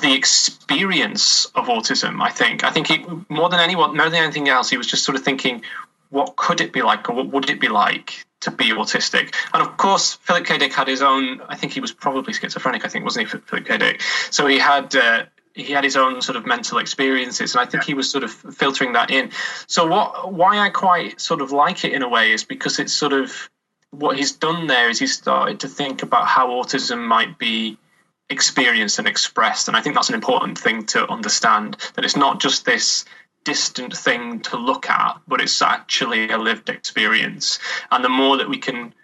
Speaker 2: the experience of autism. I think. I think he, more than anyone, more than anything else, he was just sort of thinking, what could it be like, or what would it be like to be autistic? And of course, Philip K. Dick had his own. I think he was probably schizophrenic. I think wasn't he, Philip K. Dick? So he had. Uh, he had his own sort of mental experiences, and I think he was sort of filtering that in. So what? Why I quite sort of like it in a way is because it's sort of what he's done there is he's started to think about how autism might be experienced and expressed. And I think that's an important thing to understand that it's not just this distant thing to look at, but it's actually a lived experience. And the more that we can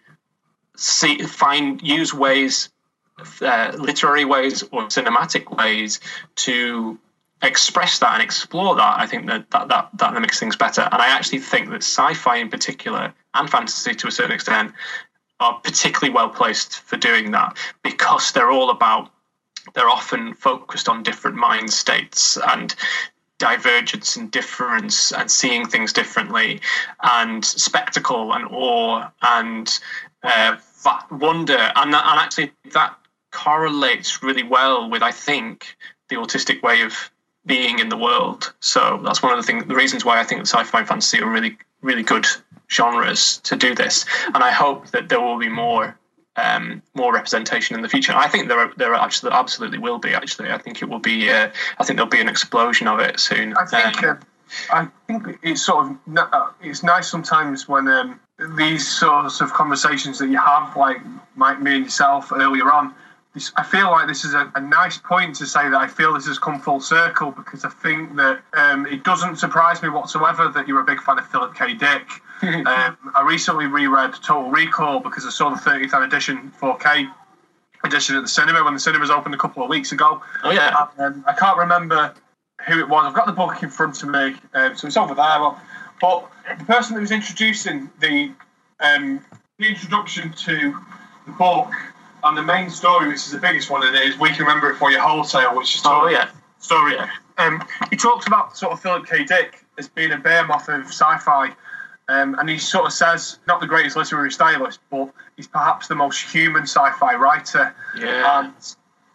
Speaker 2: see, find, use ways, uh, literary ways or cinematic ways to express that and explore that, I think that that, that that makes things better. And I actually think that sci-fi in particular and fantasy to a certain extent are particularly well placed for doing that because they're all about they're often focused on different mind states and divergence and difference and seeing things differently and spectacle and awe and uh, wonder. And, and actually that correlates really well with i think the autistic way of being in the world. So that's one of the things the reasons why i think sci-fi and fantasy are really really good genres to do this. And i hope that there will be more um, more representation in the future. I think there are, there are actually absolutely will be. Actually, I think it will be. Uh, I think there'll be an explosion of it soon.
Speaker 3: I think. Um, uh, I think it's sort of uh, it's nice sometimes when um, these sorts of conversations that you have, like Mike, me and yourself earlier on. I feel like this is a, a, nice point to say that I feel this has come full circle because I think that um, it doesn't surprise me whatsoever that you're a big fan of Philip K. Dick um, I recently reread Total Recall because I saw the 30th edition 4K edition at the cinema when the cinemas opened a couple of weeks ago.
Speaker 2: Oh yeah.
Speaker 3: And, um, I can't remember who it was. I've got the book in front of me, um, so it's over there. But the person that was introducing the um, the introduction to the book and the main story, which is the biggest one, it is We Can Remember It For You Wholesale, which is
Speaker 2: oh yeah
Speaker 3: story. Yeah. Um, he talks about sort of Philip K. Dick as being a behemoth of sci-fi um, and he sort of says, not the greatest literary stylist, but he's perhaps the most human sci fi writer.
Speaker 2: Yeah.
Speaker 3: And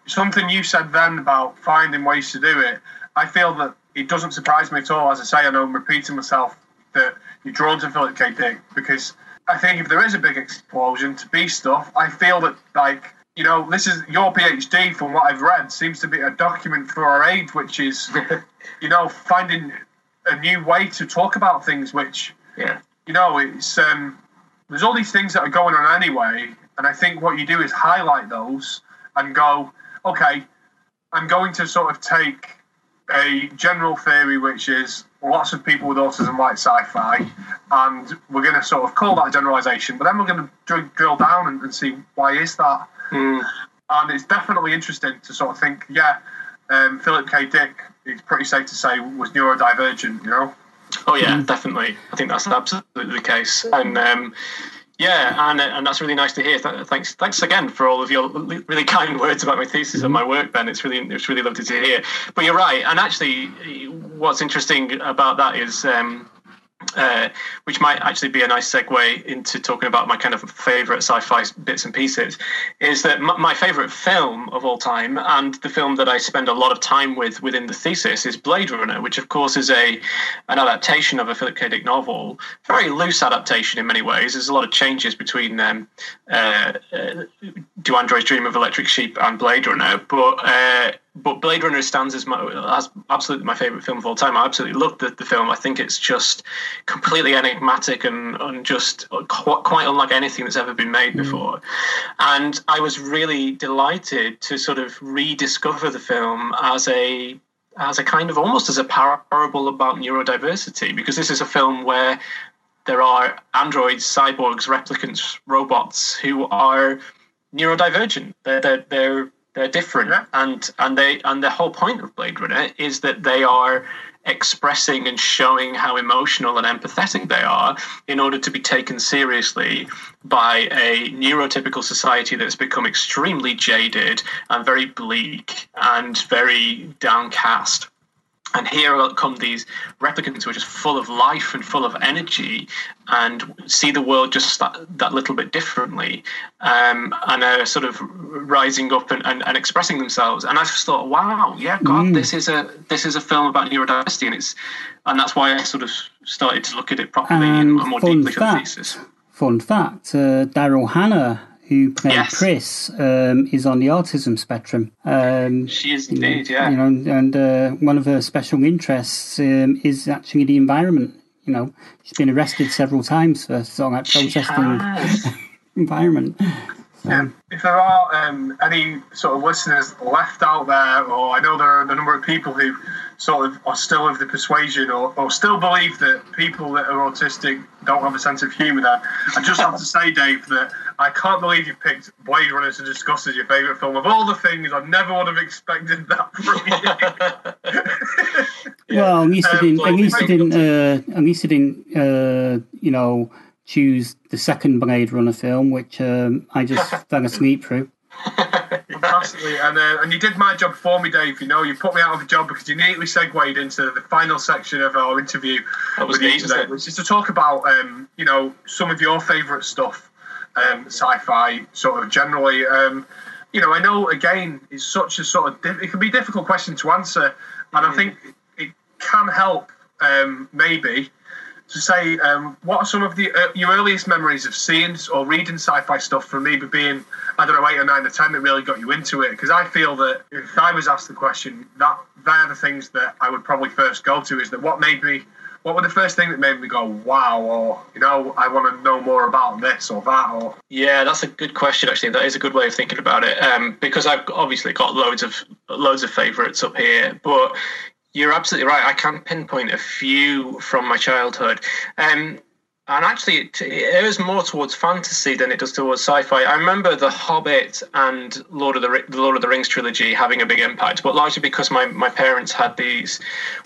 Speaker 3: something you said then about finding ways to do it, I feel that it doesn't surprise me at all. As I say, I know I'm repeating myself that you're drawn to Philip K. Dick because I think if there is a big explosion to be stuff, I feel that, like, you know, this is your PhD, from what I've read, seems to be a document for our age, which is, you know, finding a new way to talk about things which
Speaker 2: yeah.
Speaker 3: You know, it's um, there's all these things that are going on anyway, and I think what you do is highlight those and go, okay, I'm going to sort of take a general theory, which is lots of people with autism like sci-fi, and we're going to sort of call that a generalization. But then we're going to drill down and, and see why is that.
Speaker 2: Mm.
Speaker 3: And it's definitely interesting to sort of think, yeah, um, Philip K. Dick, it's pretty safe to say, was neurodivergent, you know.
Speaker 2: Oh yeah, mm. definitely. I think that's absolutely the case, and um, yeah, and and that's really nice to hear. Thanks, thanks again for all of your really kind words about my thesis and my work, Ben. It's really it's really lovely to hear. But you're right, and actually, what's interesting about that is. Um, uh, which might actually be a nice segue into talking about my kind of favorite sci-fi bits and pieces, is that m- my favorite film of all time, and the film that I spend a lot of time with within the thesis, is Blade Runner, which of course is a an adaptation of a Philip K. Dick novel, very loose adaptation in many ways. There's a lot of changes between um, uh, uh, Do Androids Dream of Electric Sheep and Blade Runner, but uh, but Blade Runner stands as my as absolutely my favorite film of all time. I absolutely love the, the film. I think it's just completely enigmatic and, and just quite, quite unlike anything that's ever been made mm. before. And I was really delighted to sort of rediscover the film as a as a kind of almost as a parable about neurodiversity because this is a film where there are androids, cyborgs, replicants, robots who are neurodivergent. They're, they're, they're they're different, yeah. and and they and the whole point of Blade Runner is that they are expressing and showing how emotional and empathetic they are in order to be taken seriously by a neurotypical society that's become extremely jaded and very bleak and very downcast. And here come these replicants who are just full of life and full of energy and see the world just that, that little bit differently um, and are sort of rising up and, and, and, expressing themselves and i just thought wow yeah god mm. this is a this is a film about neurodiversity and it's and that's why i sort of started to look at it properly and, and more deeply fact, for the thesis
Speaker 1: fun fact uh, daryl hannah who played yes. Pris, um, is on the autism spectrum. Um,
Speaker 2: she is indeed, yeah.
Speaker 1: You know, and uh, one of her special interests um, is actually the environment. You know, she's been arrested several times for sort of like protesting environment.
Speaker 3: Um, if there are um, any sort of listeners left out there, or I know there are a number of people who sort of are still of the persuasion or, or still believe that people that are autistic don't have a sense of humour there, I just have to say, Dave, that I can't believe you picked Blade Runner to discuss as your favourite film. Of all the things, I never would have expected that from
Speaker 1: you. yeah. Well, at least um, didn't, at least didn't, uh, at least didn't, uh, you know, choose the second Blade Runner film, which um, I just fell asleep through.
Speaker 3: Fantastically, and uh, and you did my job for me, Dave. You know, you put me out of a job because you neatly segued into the final section of our interview with you today, which is to talk about um, you know some of your favourite stuff um, sci-fi sort of generally. Um, you know, I know again it's such a sort of it can be a difficult question to answer, and I mm. think it can help um, maybe to say um, what are some of the uh, your earliest memories of seeing or reading sci-fi stuff from maybe being I don't know eight or nine or ten that really got you into it? Because I feel that if I was asked the question that they're the things that I would probably first go to is that what made me what were the first thing that made me go wow or you know i want to know more about this or that or
Speaker 2: yeah that's a good question actually. That is a good way of thinking about it. Um, because i've obviously got loads of loads of favorites up here but you're absolutely right. I can pinpoint a few from my childhood. Um, and actually it, it was more towards fantasy than it does towards sci-fi. I remember The Hobbit and Lord of the, the Lord of the Rings trilogy having a big impact, but largely because my, my parents had these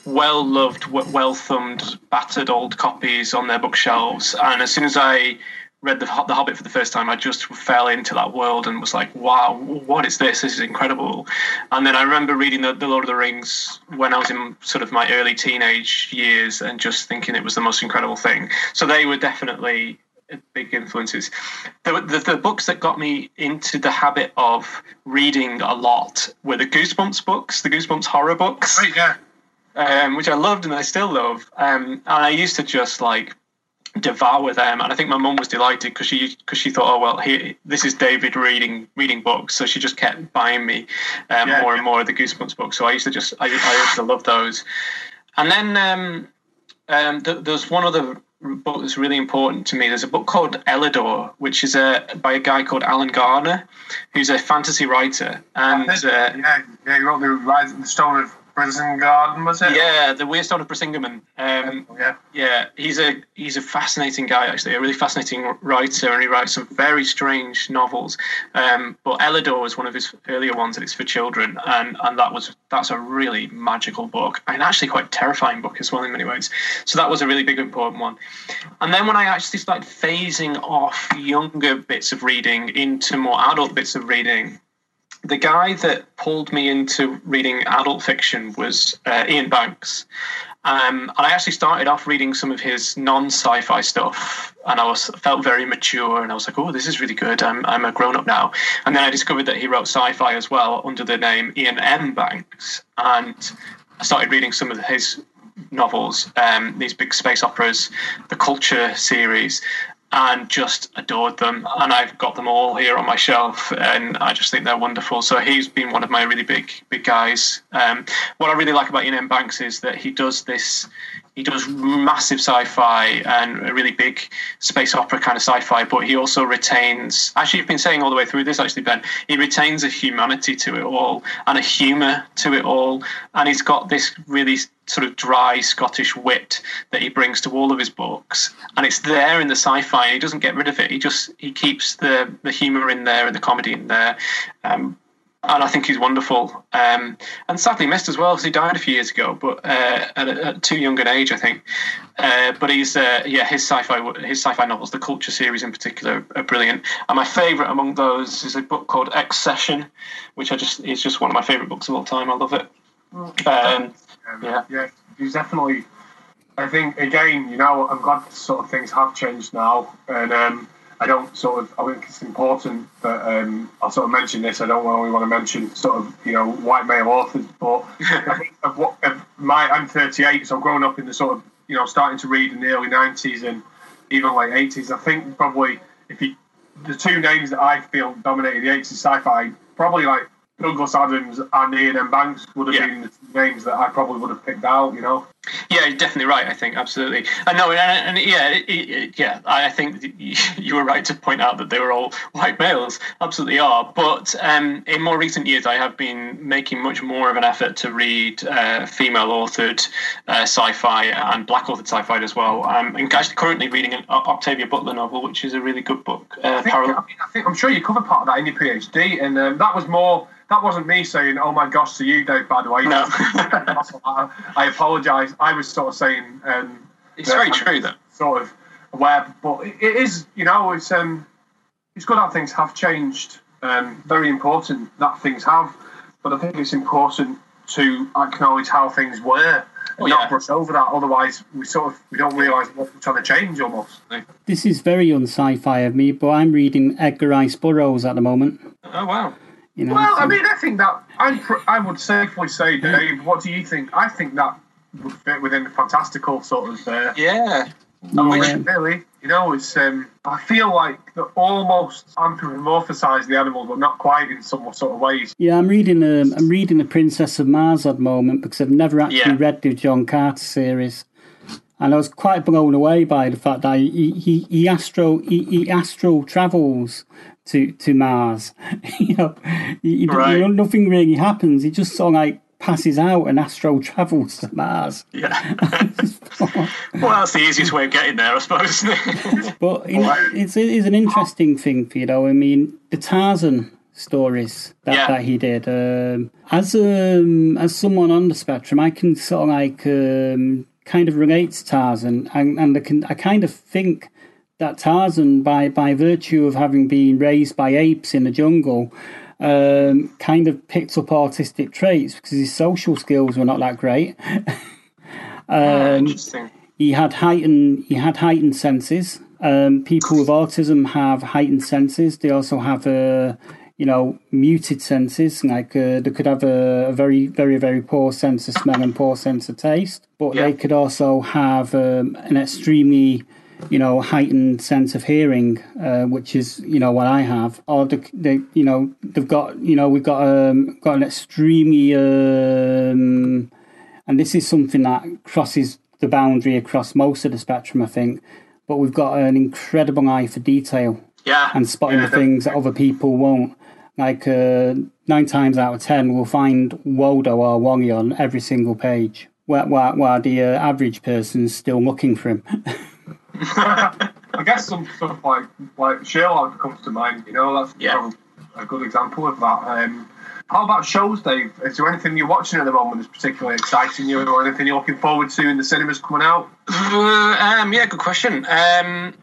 Speaker 2: well-loved, well-thumbed, battered old copies on their bookshelves, and as soon as I read the, the Hobbit for the first time, I just fell into that world and was like, "Wow, what is this? This is incredible!" And then I remember reading the, the Lord of the Rings when I was in sort of my early teenage years, and just thinking it was the most incredible thing. So they were definitely big influences. The, the, the, books that got me into the habit of reading a lot were the Goosebumps books, the Goosebumps horror books.
Speaker 3: Right, yeah.
Speaker 2: Um, which I loved and I still love. Um, and I used to just like devour them. And I think my mum was delighted because she because she thought, oh well, he, this is David reading reading books, so she just kept buying me um, yeah, more yeah. and more of the Goosebumps books. So I used to just I, I used to love those. And then um, um, th- there's one other book that's really important to me. There's a book called Elidor, which is a by a guy called Alan Garner, who's a fantasy writer. And uh,
Speaker 3: yeah, yeah, he wrote the Rise of the Stone of Garden was it?
Speaker 2: Yeah, the Weird Stone of Brisingamen. Um,
Speaker 3: yeah,
Speaker 2: yeah, he's a he's a fascinating guy actually, a really fascinating writer, and he writes some very strange novels. Um, but Elidor was one of his earlier ones, and it's for children, and and that was that's a really magical book, and actually quite terrifying book as well in many ways. So that was a really big important one. And then when I actually started phasing off younger bits of reading into more adult bits of reading, the guy that pulled me into reading adult fiction was uh, Iain Banks. Um, and I actually started off reading some of his non-sci-fi stuff, and I was felt very mature, and I was like, "Oh, this is really good. I'm I'm a grown-up now." And then I discovered that he wrote sci-fi as well under the name Iain M. Banks, and I started reading some of his novels, um, these big space operas, the Culture series, and just adored them. And I've got them all here on my shelf, and I just think they're wonderful. So he's been one of my really big, big guys. Um, what I really like about Iain M. Banks is that he does this. He does massive sci-fi and a really big space opera kind of sci-fi, but he also retains. Actually, you've been saying all the way through this, actually, Ben. He retains a humanity to it all and a humour to it all, and he's got this really sort of dry Scottish wit that he brings to all of his books, and it's there in the sci-fi. He doesn't get rid of it. He just he keeps the the humour in there and the comedy in there. Um, and I think he's wonderful. Um, and sadly missed as well because he died a few years ago, but uh, at, at, too young an age, I think. Uh, but he's uh, yeah, his sci-fi his sci-fi novels, the Culture series in particular, are brilliant. And my favourite among those is a book called Excession, which I just is just one of my favourite books of all time. I love it. Um,
Speaker 3: Um,
Speaker 2: Yeah.
Speaker 3: yeah, he's definitely. I think again, you know, I'm glad sort of things have changed now, and um, I don't sort of. I think it's important that um, I'll sort of mention this. I don't only want to mention sort of you know white male authors, but I think of what of my I'm 38, so I'm growing up in the sort of you know starting to read in the early 90s and even late 80s. I think probably if you the two names that I feel dominated the 80s sci-fi, probably like Douglas Adams and Iain M. Banks would have
Speaker 2: Yeah.
Speaker 3: been the names that I probably would have picked out. You know.
Speaker 2: Yeah, you're definitely right. I think absolutely. I know, and, and yeah, it, it, yeah. I think you were right to point out that they were all white males. Absolutely are. But um, in more recent years, I have been making much more of an effort to read uh, female-authored uh, sci-fi and black-authored sci-fi as well. I'm actually currently reading an Octavia Butler novel, which is a really good book. Uh,
Speaker 3: I think,
Speaker 2: Parallel-
Speaker 3: I, mean, I think I'm sure you covered part of that in your PhD, and um, that was more. That wasn't me saying, "Oh my gosh" to you, Dave. By the way,
Speaker 2: No.
Speaker 3: I, I apologise. I was sort of saying, um,
Speaker 2: it's very true, though.
Speaker 3: sort of aware, but it, it is, you know, it's um, it's good that things have changed. Um, very important that things have, but I think it's important to acknowledge how things were.
Speaker 2: Oh,
Speaker 3: and not
Speaker 2: yeah.
Speaker 3: brush over that. Otherwise, we sort of we don't realise what we're trying to change almost.
Speaker 1: This is very un-sci-fi of me, but I'm reading Edgar Rice Burroughs at the moment.
Speaker 2: Oh wow.
Speaker 1: You know,
Speaker 3: Well, I mean, I think that I'm pr- I would safely say, Dave. What do you think? I think that would fit within the fantastical sort of uh,
Speaker 2: Yeah.
Speaker 1: yeah.
Speaker 3: really. You know, it's um, I feel like they're almost anthropomorphisize the animal, but not quite in some sort of ways.
Speaker 1: Yeah, I'm reading um, I'm reading The Princess of Mars at the moment because I've never actually
Speaker 2: Yeah.
Speaker 1: read the John Carter series, and I was quite blown away by the fact that he he, he astro he, he astral travels to to Mars. you know, he, he-
Speaker 2: Right.
Speaker 1: you know, nothing really happens. He just sort of like passes out and astro travels to Mars.
Speaker 2: Yeah. well, that's the easiest way of getting there, I suppose.
Speaker 1: But you know, it's it's an interesting thing, for you know. I mean, the Tarzan stories that,
Speaker 2: Yeah.
Speaker 1: that he did. Um, as um, as someone on the spectrum, I can sort of like um, kind of relate to Tarzan, and, and I can I kind of think that Tarzan, by by virtue of having been raised by apes in the jungle. Um, kind of picked up autistic traits because his social skills were not that great.
Speaker 2: Interesting.
Speaker 1: he had heightened he had heightened senses. Um, people with autism have heightened senses. They also have uh, you know muted senses. Like uh, they could have a, a very very very poor sense of smell and poor sense of taste, but
Speaker 2: Yeah.
Speaker 1: they could also have um, an extremely you know heightened sense of hearing, uh, which is you know what I have. Or they, they you know they've got you know we've got um, got an extremely um, and this is something that crosses the boundary across most of the spectrum, I think. But we've got an incredible eye for detail
Speaker 2: Yeah.
Speaker 1: and spotting
Speaker 3: Yeah,
Speaker 1: the things that other people won't. Like uh, nine times out of ten, we'll find Waldo or Wally on every single page, while, while, while the uh, average person's still looking for him.
Speaker 3: I guess some stuff like like Sherlock comes to mind. You know, that's
Speaker 2: Yeah.
Speaker 3: a good example of that. Um, how about shows, Dave? Is there anything you're watching at the moment that's particularly exciting you, or anything you're looking forward to in the cinemas coming out?
Speaker 2: Uh, um, yeah, good question. Um,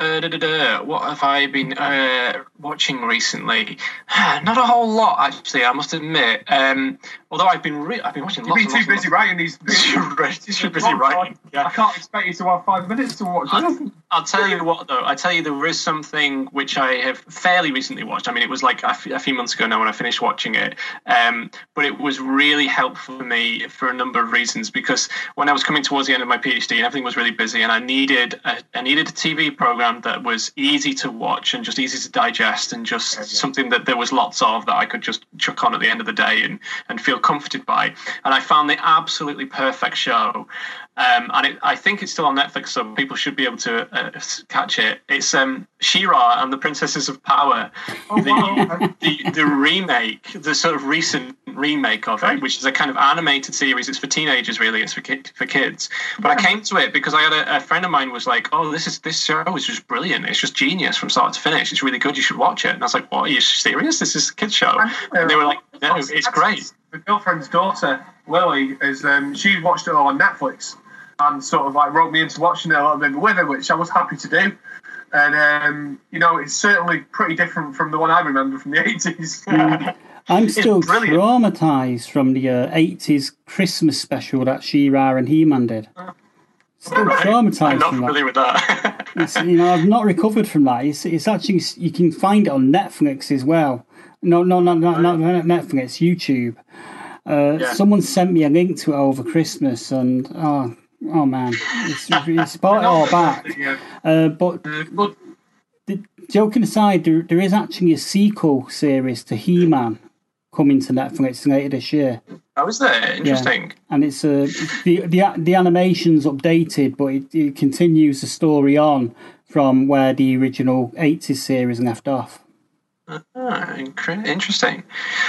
Speaker 2: uh, da, da, da. What have I been uh, watching recently? Not a whole lot, actually. I must admit. Um, although I've been re- I've been watching
Speaker 3: You've been too busy writing these.
Speaker 2: right, busy writing. Yeah.
Speaker 3: I can't expect you to have five minutes to watch anything.
Speaker 2: I'll tell you what, though. I tell you, there is something which I have fairly recently watched. I mean, it was like a, f- a few months ago now when I finished watching it, um, but it was really helpful for me for a number of reasons. Because when I was coming towards the end of my PhD and everything was really busy, and I needed a, I needed a TV program that was easy to watch and just easy to digest, and just something that there was lots of that I could just chuck on at the end of the day and and feel comforted by. And I found the absolutely perfect show. Um, and it, I think it's still on Netflix, so people should be able to uh, catch it. It's um, She-Ra and the Princesses of Power,
Speaker 3: Oh,
Speaker 2: the, the the remake, the sort of recent remake of it, which is a kind of animated series. It's for teenagers, really. It's for ki- for kids. But I came to it because I had a, a friend of mine was like, "Oh, this is this show is just brilliant. It's just genius from start to finish. It's really good. You should watch it." And I was like, "What? Are you serious? This is a kids show?" And they were like, "No, it's great."
Speaker 3: My girlfriend's daughter, Lily, is um, she watched it all on Netflix and sort of like wrote me into watching it a little bit with her, which I was happy to do. And um, you know, it's certainly pretty different from the one I remember from the eighties.
Speaker 1: I'm still traumatized from the uh, 80s Christmas special that She-Ra and He-Man did. Still right. traumatized. I'm
Speaker 2: not familiar with that.
Speaker 1: you know, I've not recovered from that. It's, it's actually you can find it on Netflix as well. No, no, no, no, not Netflix, YouTube. Uh, yeah. Someone sent me a link to it over Christmas, and oh, oh man, it's, it's brought it all back. Uh, but, uh, but the, joking aside, there, there is actually a sequel series to He Man coming to Netflix later this year.
Speaker 2: Oh, is there? Interesting.
Speaker 1: Yeah. And it's uh, the the the animation's updated, but it, it continues the story on from where the original 80s series left off.
Speaker 2: Ah, interesting.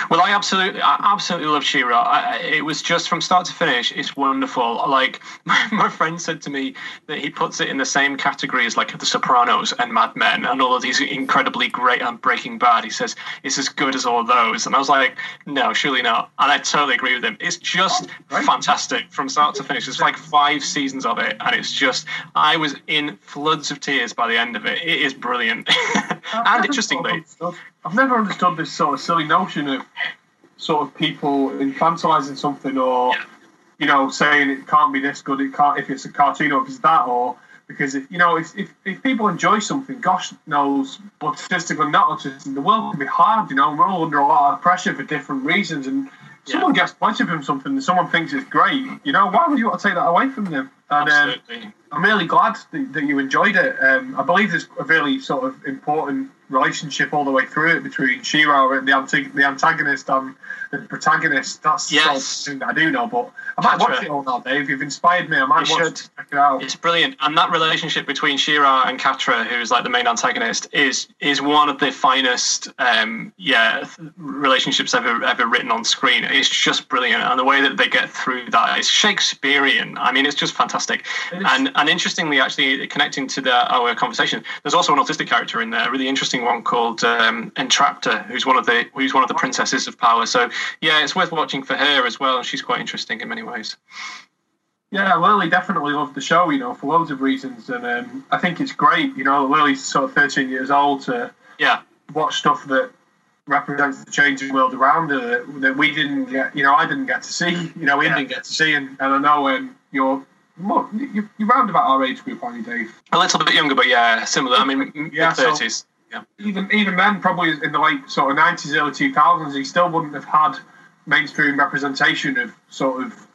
Speaker 2: Well, I absolutely, I absolutely love She-Ra. it was just from start to finish. It's wonderful. Like my, my friend said to me that he puts it in the same category as like The Sopranos and Mad Men and all of these incredibly great and Breaking Bad. He says it's as good as all those, and I was like, no, surely not. And I totally agree with him. It's just oh, fantastic from start to finish. It's like five seasons of it, and it's just I was in floods of tears by the end of it. It is brilliant, and interestingly.
Speaker 3: I've never understood this sort of silly notion of sort of people infantilizing something or yeah. you know saying it can't be this good it can't if it's a cartoon or if it's that or because if, you know if, if, if people enjoy something gosh knows autistic or not autistic the world can be hard you know we're all under a lot of pressure for different reasons and yeah. someone gets pointed from something and someone thinks it's great you know why would you want to take that away from them and um, I'm really glad that, that you enjoyed it um, I believe there's a really sort of important relationship all the way through it between She-Ra and the, anti- the antagonist and the protagonist. That's yes. something that I do know, but I might watch it all now, Dave. You've inspired me. I might you watch should. it. Check it out.
Speaker 2: It's brilliant, and that relationship between She-Ra and Catra, who's like the main antagonist, is is one of the finest, um, yeah, relationships ever ever written on screen. It's just brilliant, and the way that they get through that is Shakespearean. I mean, it's just fantastic. And and interestingly, actually connecting to the, our conversation, there's also an autistic character in there, a really interesting one called um, Entrapta, who's one of the who's one of the princesses of power. So yeah, it's worth watching for her as well, and she's quite interesting in many ways.
Speaker 3: Yeah, Lily definitely loved the show, you know, for loads of reasons, and um, I think it's great, you know, Lily's sort of 13 years old to
Speaker 2: yeah
Speaker 3: watch stuff that represents the changing world around her that we didn't get, you know, I didn't get to see, you know, we yeah. didn't get to see, and, and I know um, you're more, you, you're round about our age group, aren't you, Dave?
Speaker 2: A little bit younger, but yeah, similar. I mean, yeah, mid 30s. So yeah.
Speaker 3: Even even then, probably in the late sort of nineties, early two thousands, he still wouldn't have had mainstream representation of sort of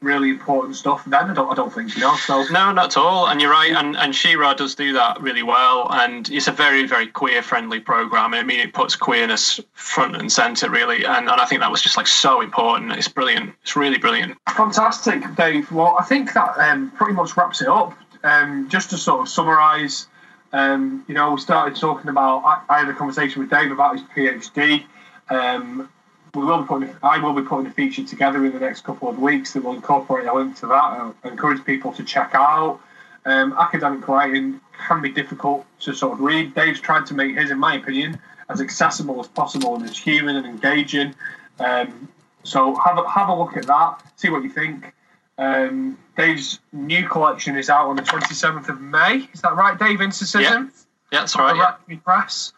Speaker 3: really important stuff. Then I don't, I don't think you know so.
Speaker 2: No not at all. And you're right and and She-Ra does do that really well and it's a very very queer friendly program. I mean it puts queerness front and center really and, and I think that was just like so important. It's brilliant. It's really brilliant.
Speaker 3: Fantastic Dave. Well I think that um, pretty much wraps it up. Um, just to sort of summarize um, you know, we started talking about. I, I, had a conversation with Dave about his PhD. Um, we will be putting. I will be putting a feature together in the next couple of weeks that will incorporate a link to that. I encourage people to check out. Um, academic writing can be difficult to sort of read. Dave's tried to make his, in my opinion, as accessible as possible and as human and engaging. Um, so have a, have a look at that. See what you think. Um, Dave's new collection is out on the 27th of May. Is that right, Dave? Incision?
Speaker 2: Yeah, yeah that's right.
Speaker 3: Yeah. Press.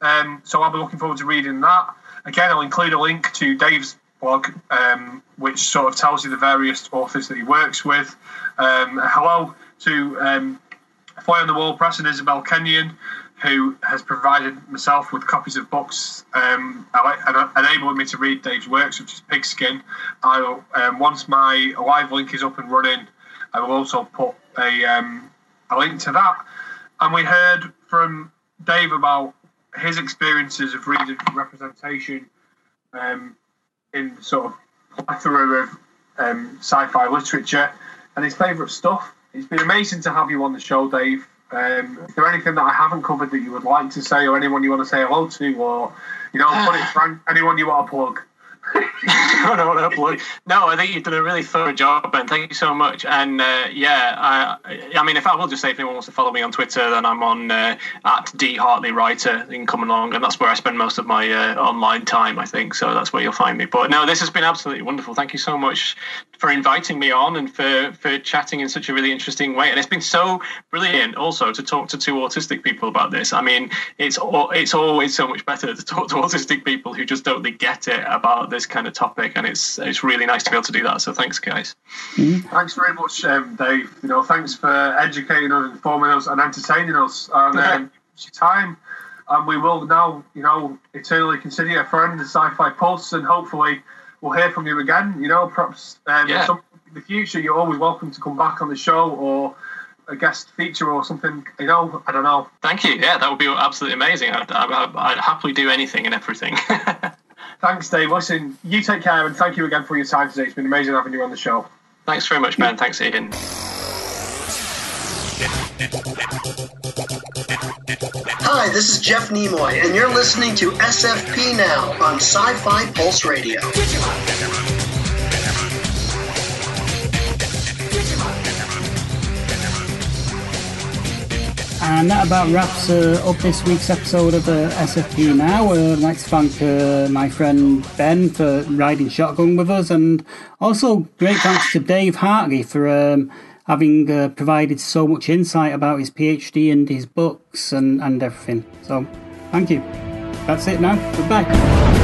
Speaker 3: Um, so I'll be looking forward to reading that. Again, I'll include a link to Dave's blog, um, which sort of tells you the various authors that he works with. Um, hello to um, Fly on the Wall Press and Isabelle Kenyon, who has provided myself with copies of books um, enabling me to read Dave's works, such as Pigskin. I um, once my live link is up and running, I will also put a, um, a link to that. And we heard from Dave about his experiences of reading representation um, in sort of plethora of um, sci-fi literature and his favourite stuff. It's been amazing to have you on the show, Dave. Um, is there anything that I haven't covered that you would like to say, or anyone you want to say hello to, or you know, put it frank, anyone you want to plug?
Speaker 2: No, no, no, no, I think you've done a really thorough job, Ben. Thank you so much. And uh, yeah, I, I mean, if I will just say, if anyone wants to follow me on Twitter, then I'm on uh, at D Hartley Writer. You can come along, and that's where I spend most of my uh, online time, I think. So that's where you'll find me. But no, this has been absolutely wonderful. Thank you so much for inviting me on and for for chatting in such a really interesting way. And it's been so brilliant also to talk to two autistic people about this. I mean, it's it's always so much better to talk to autistic people who just totally get it about this kind of topic, and it's it's really nice to be able to do that. So thanks, guys.
Speaker 3: Mm-hmm. Thanks very much, um, Dave. You know, thanks for educating us, informing us, and entertaining us. And um, your time and we will now, you know, eternally consider you a friend of Sci-Fi Pulse, and hopefully we'll hear from you again. You know, perhaps um, yeah. in the future, you're always welcome to come back on the show or a guest feature or something. You know, I don't know.
Speaker 2: Thank you. Yeah, that would be absolutely amazing. I'd, I'd, I'd happily do anything and everything.
Speaker 3: Thanks, Dave. Listen, you take care, and thank you again for your time today. It's been amazing having you on the show.
Speaker 2: Thanks very much, Ben. Thanks, Ian.
Speaker 4: Hi, this is Jeff Nimoy, and you're listening to SFP Now on Sci Fi Pulse Radio.
Speaker 1: And that about wraps uh, up this week's episode of uh, SFP Now. Uh, I'd like to thank uh, my friend Ben for riding shotgun with us, and also great thanks to Dave Hartley for um, having uh, provided so much insight about his PhD and his books and, and everything. So, thank you. That's it now. Goodbye.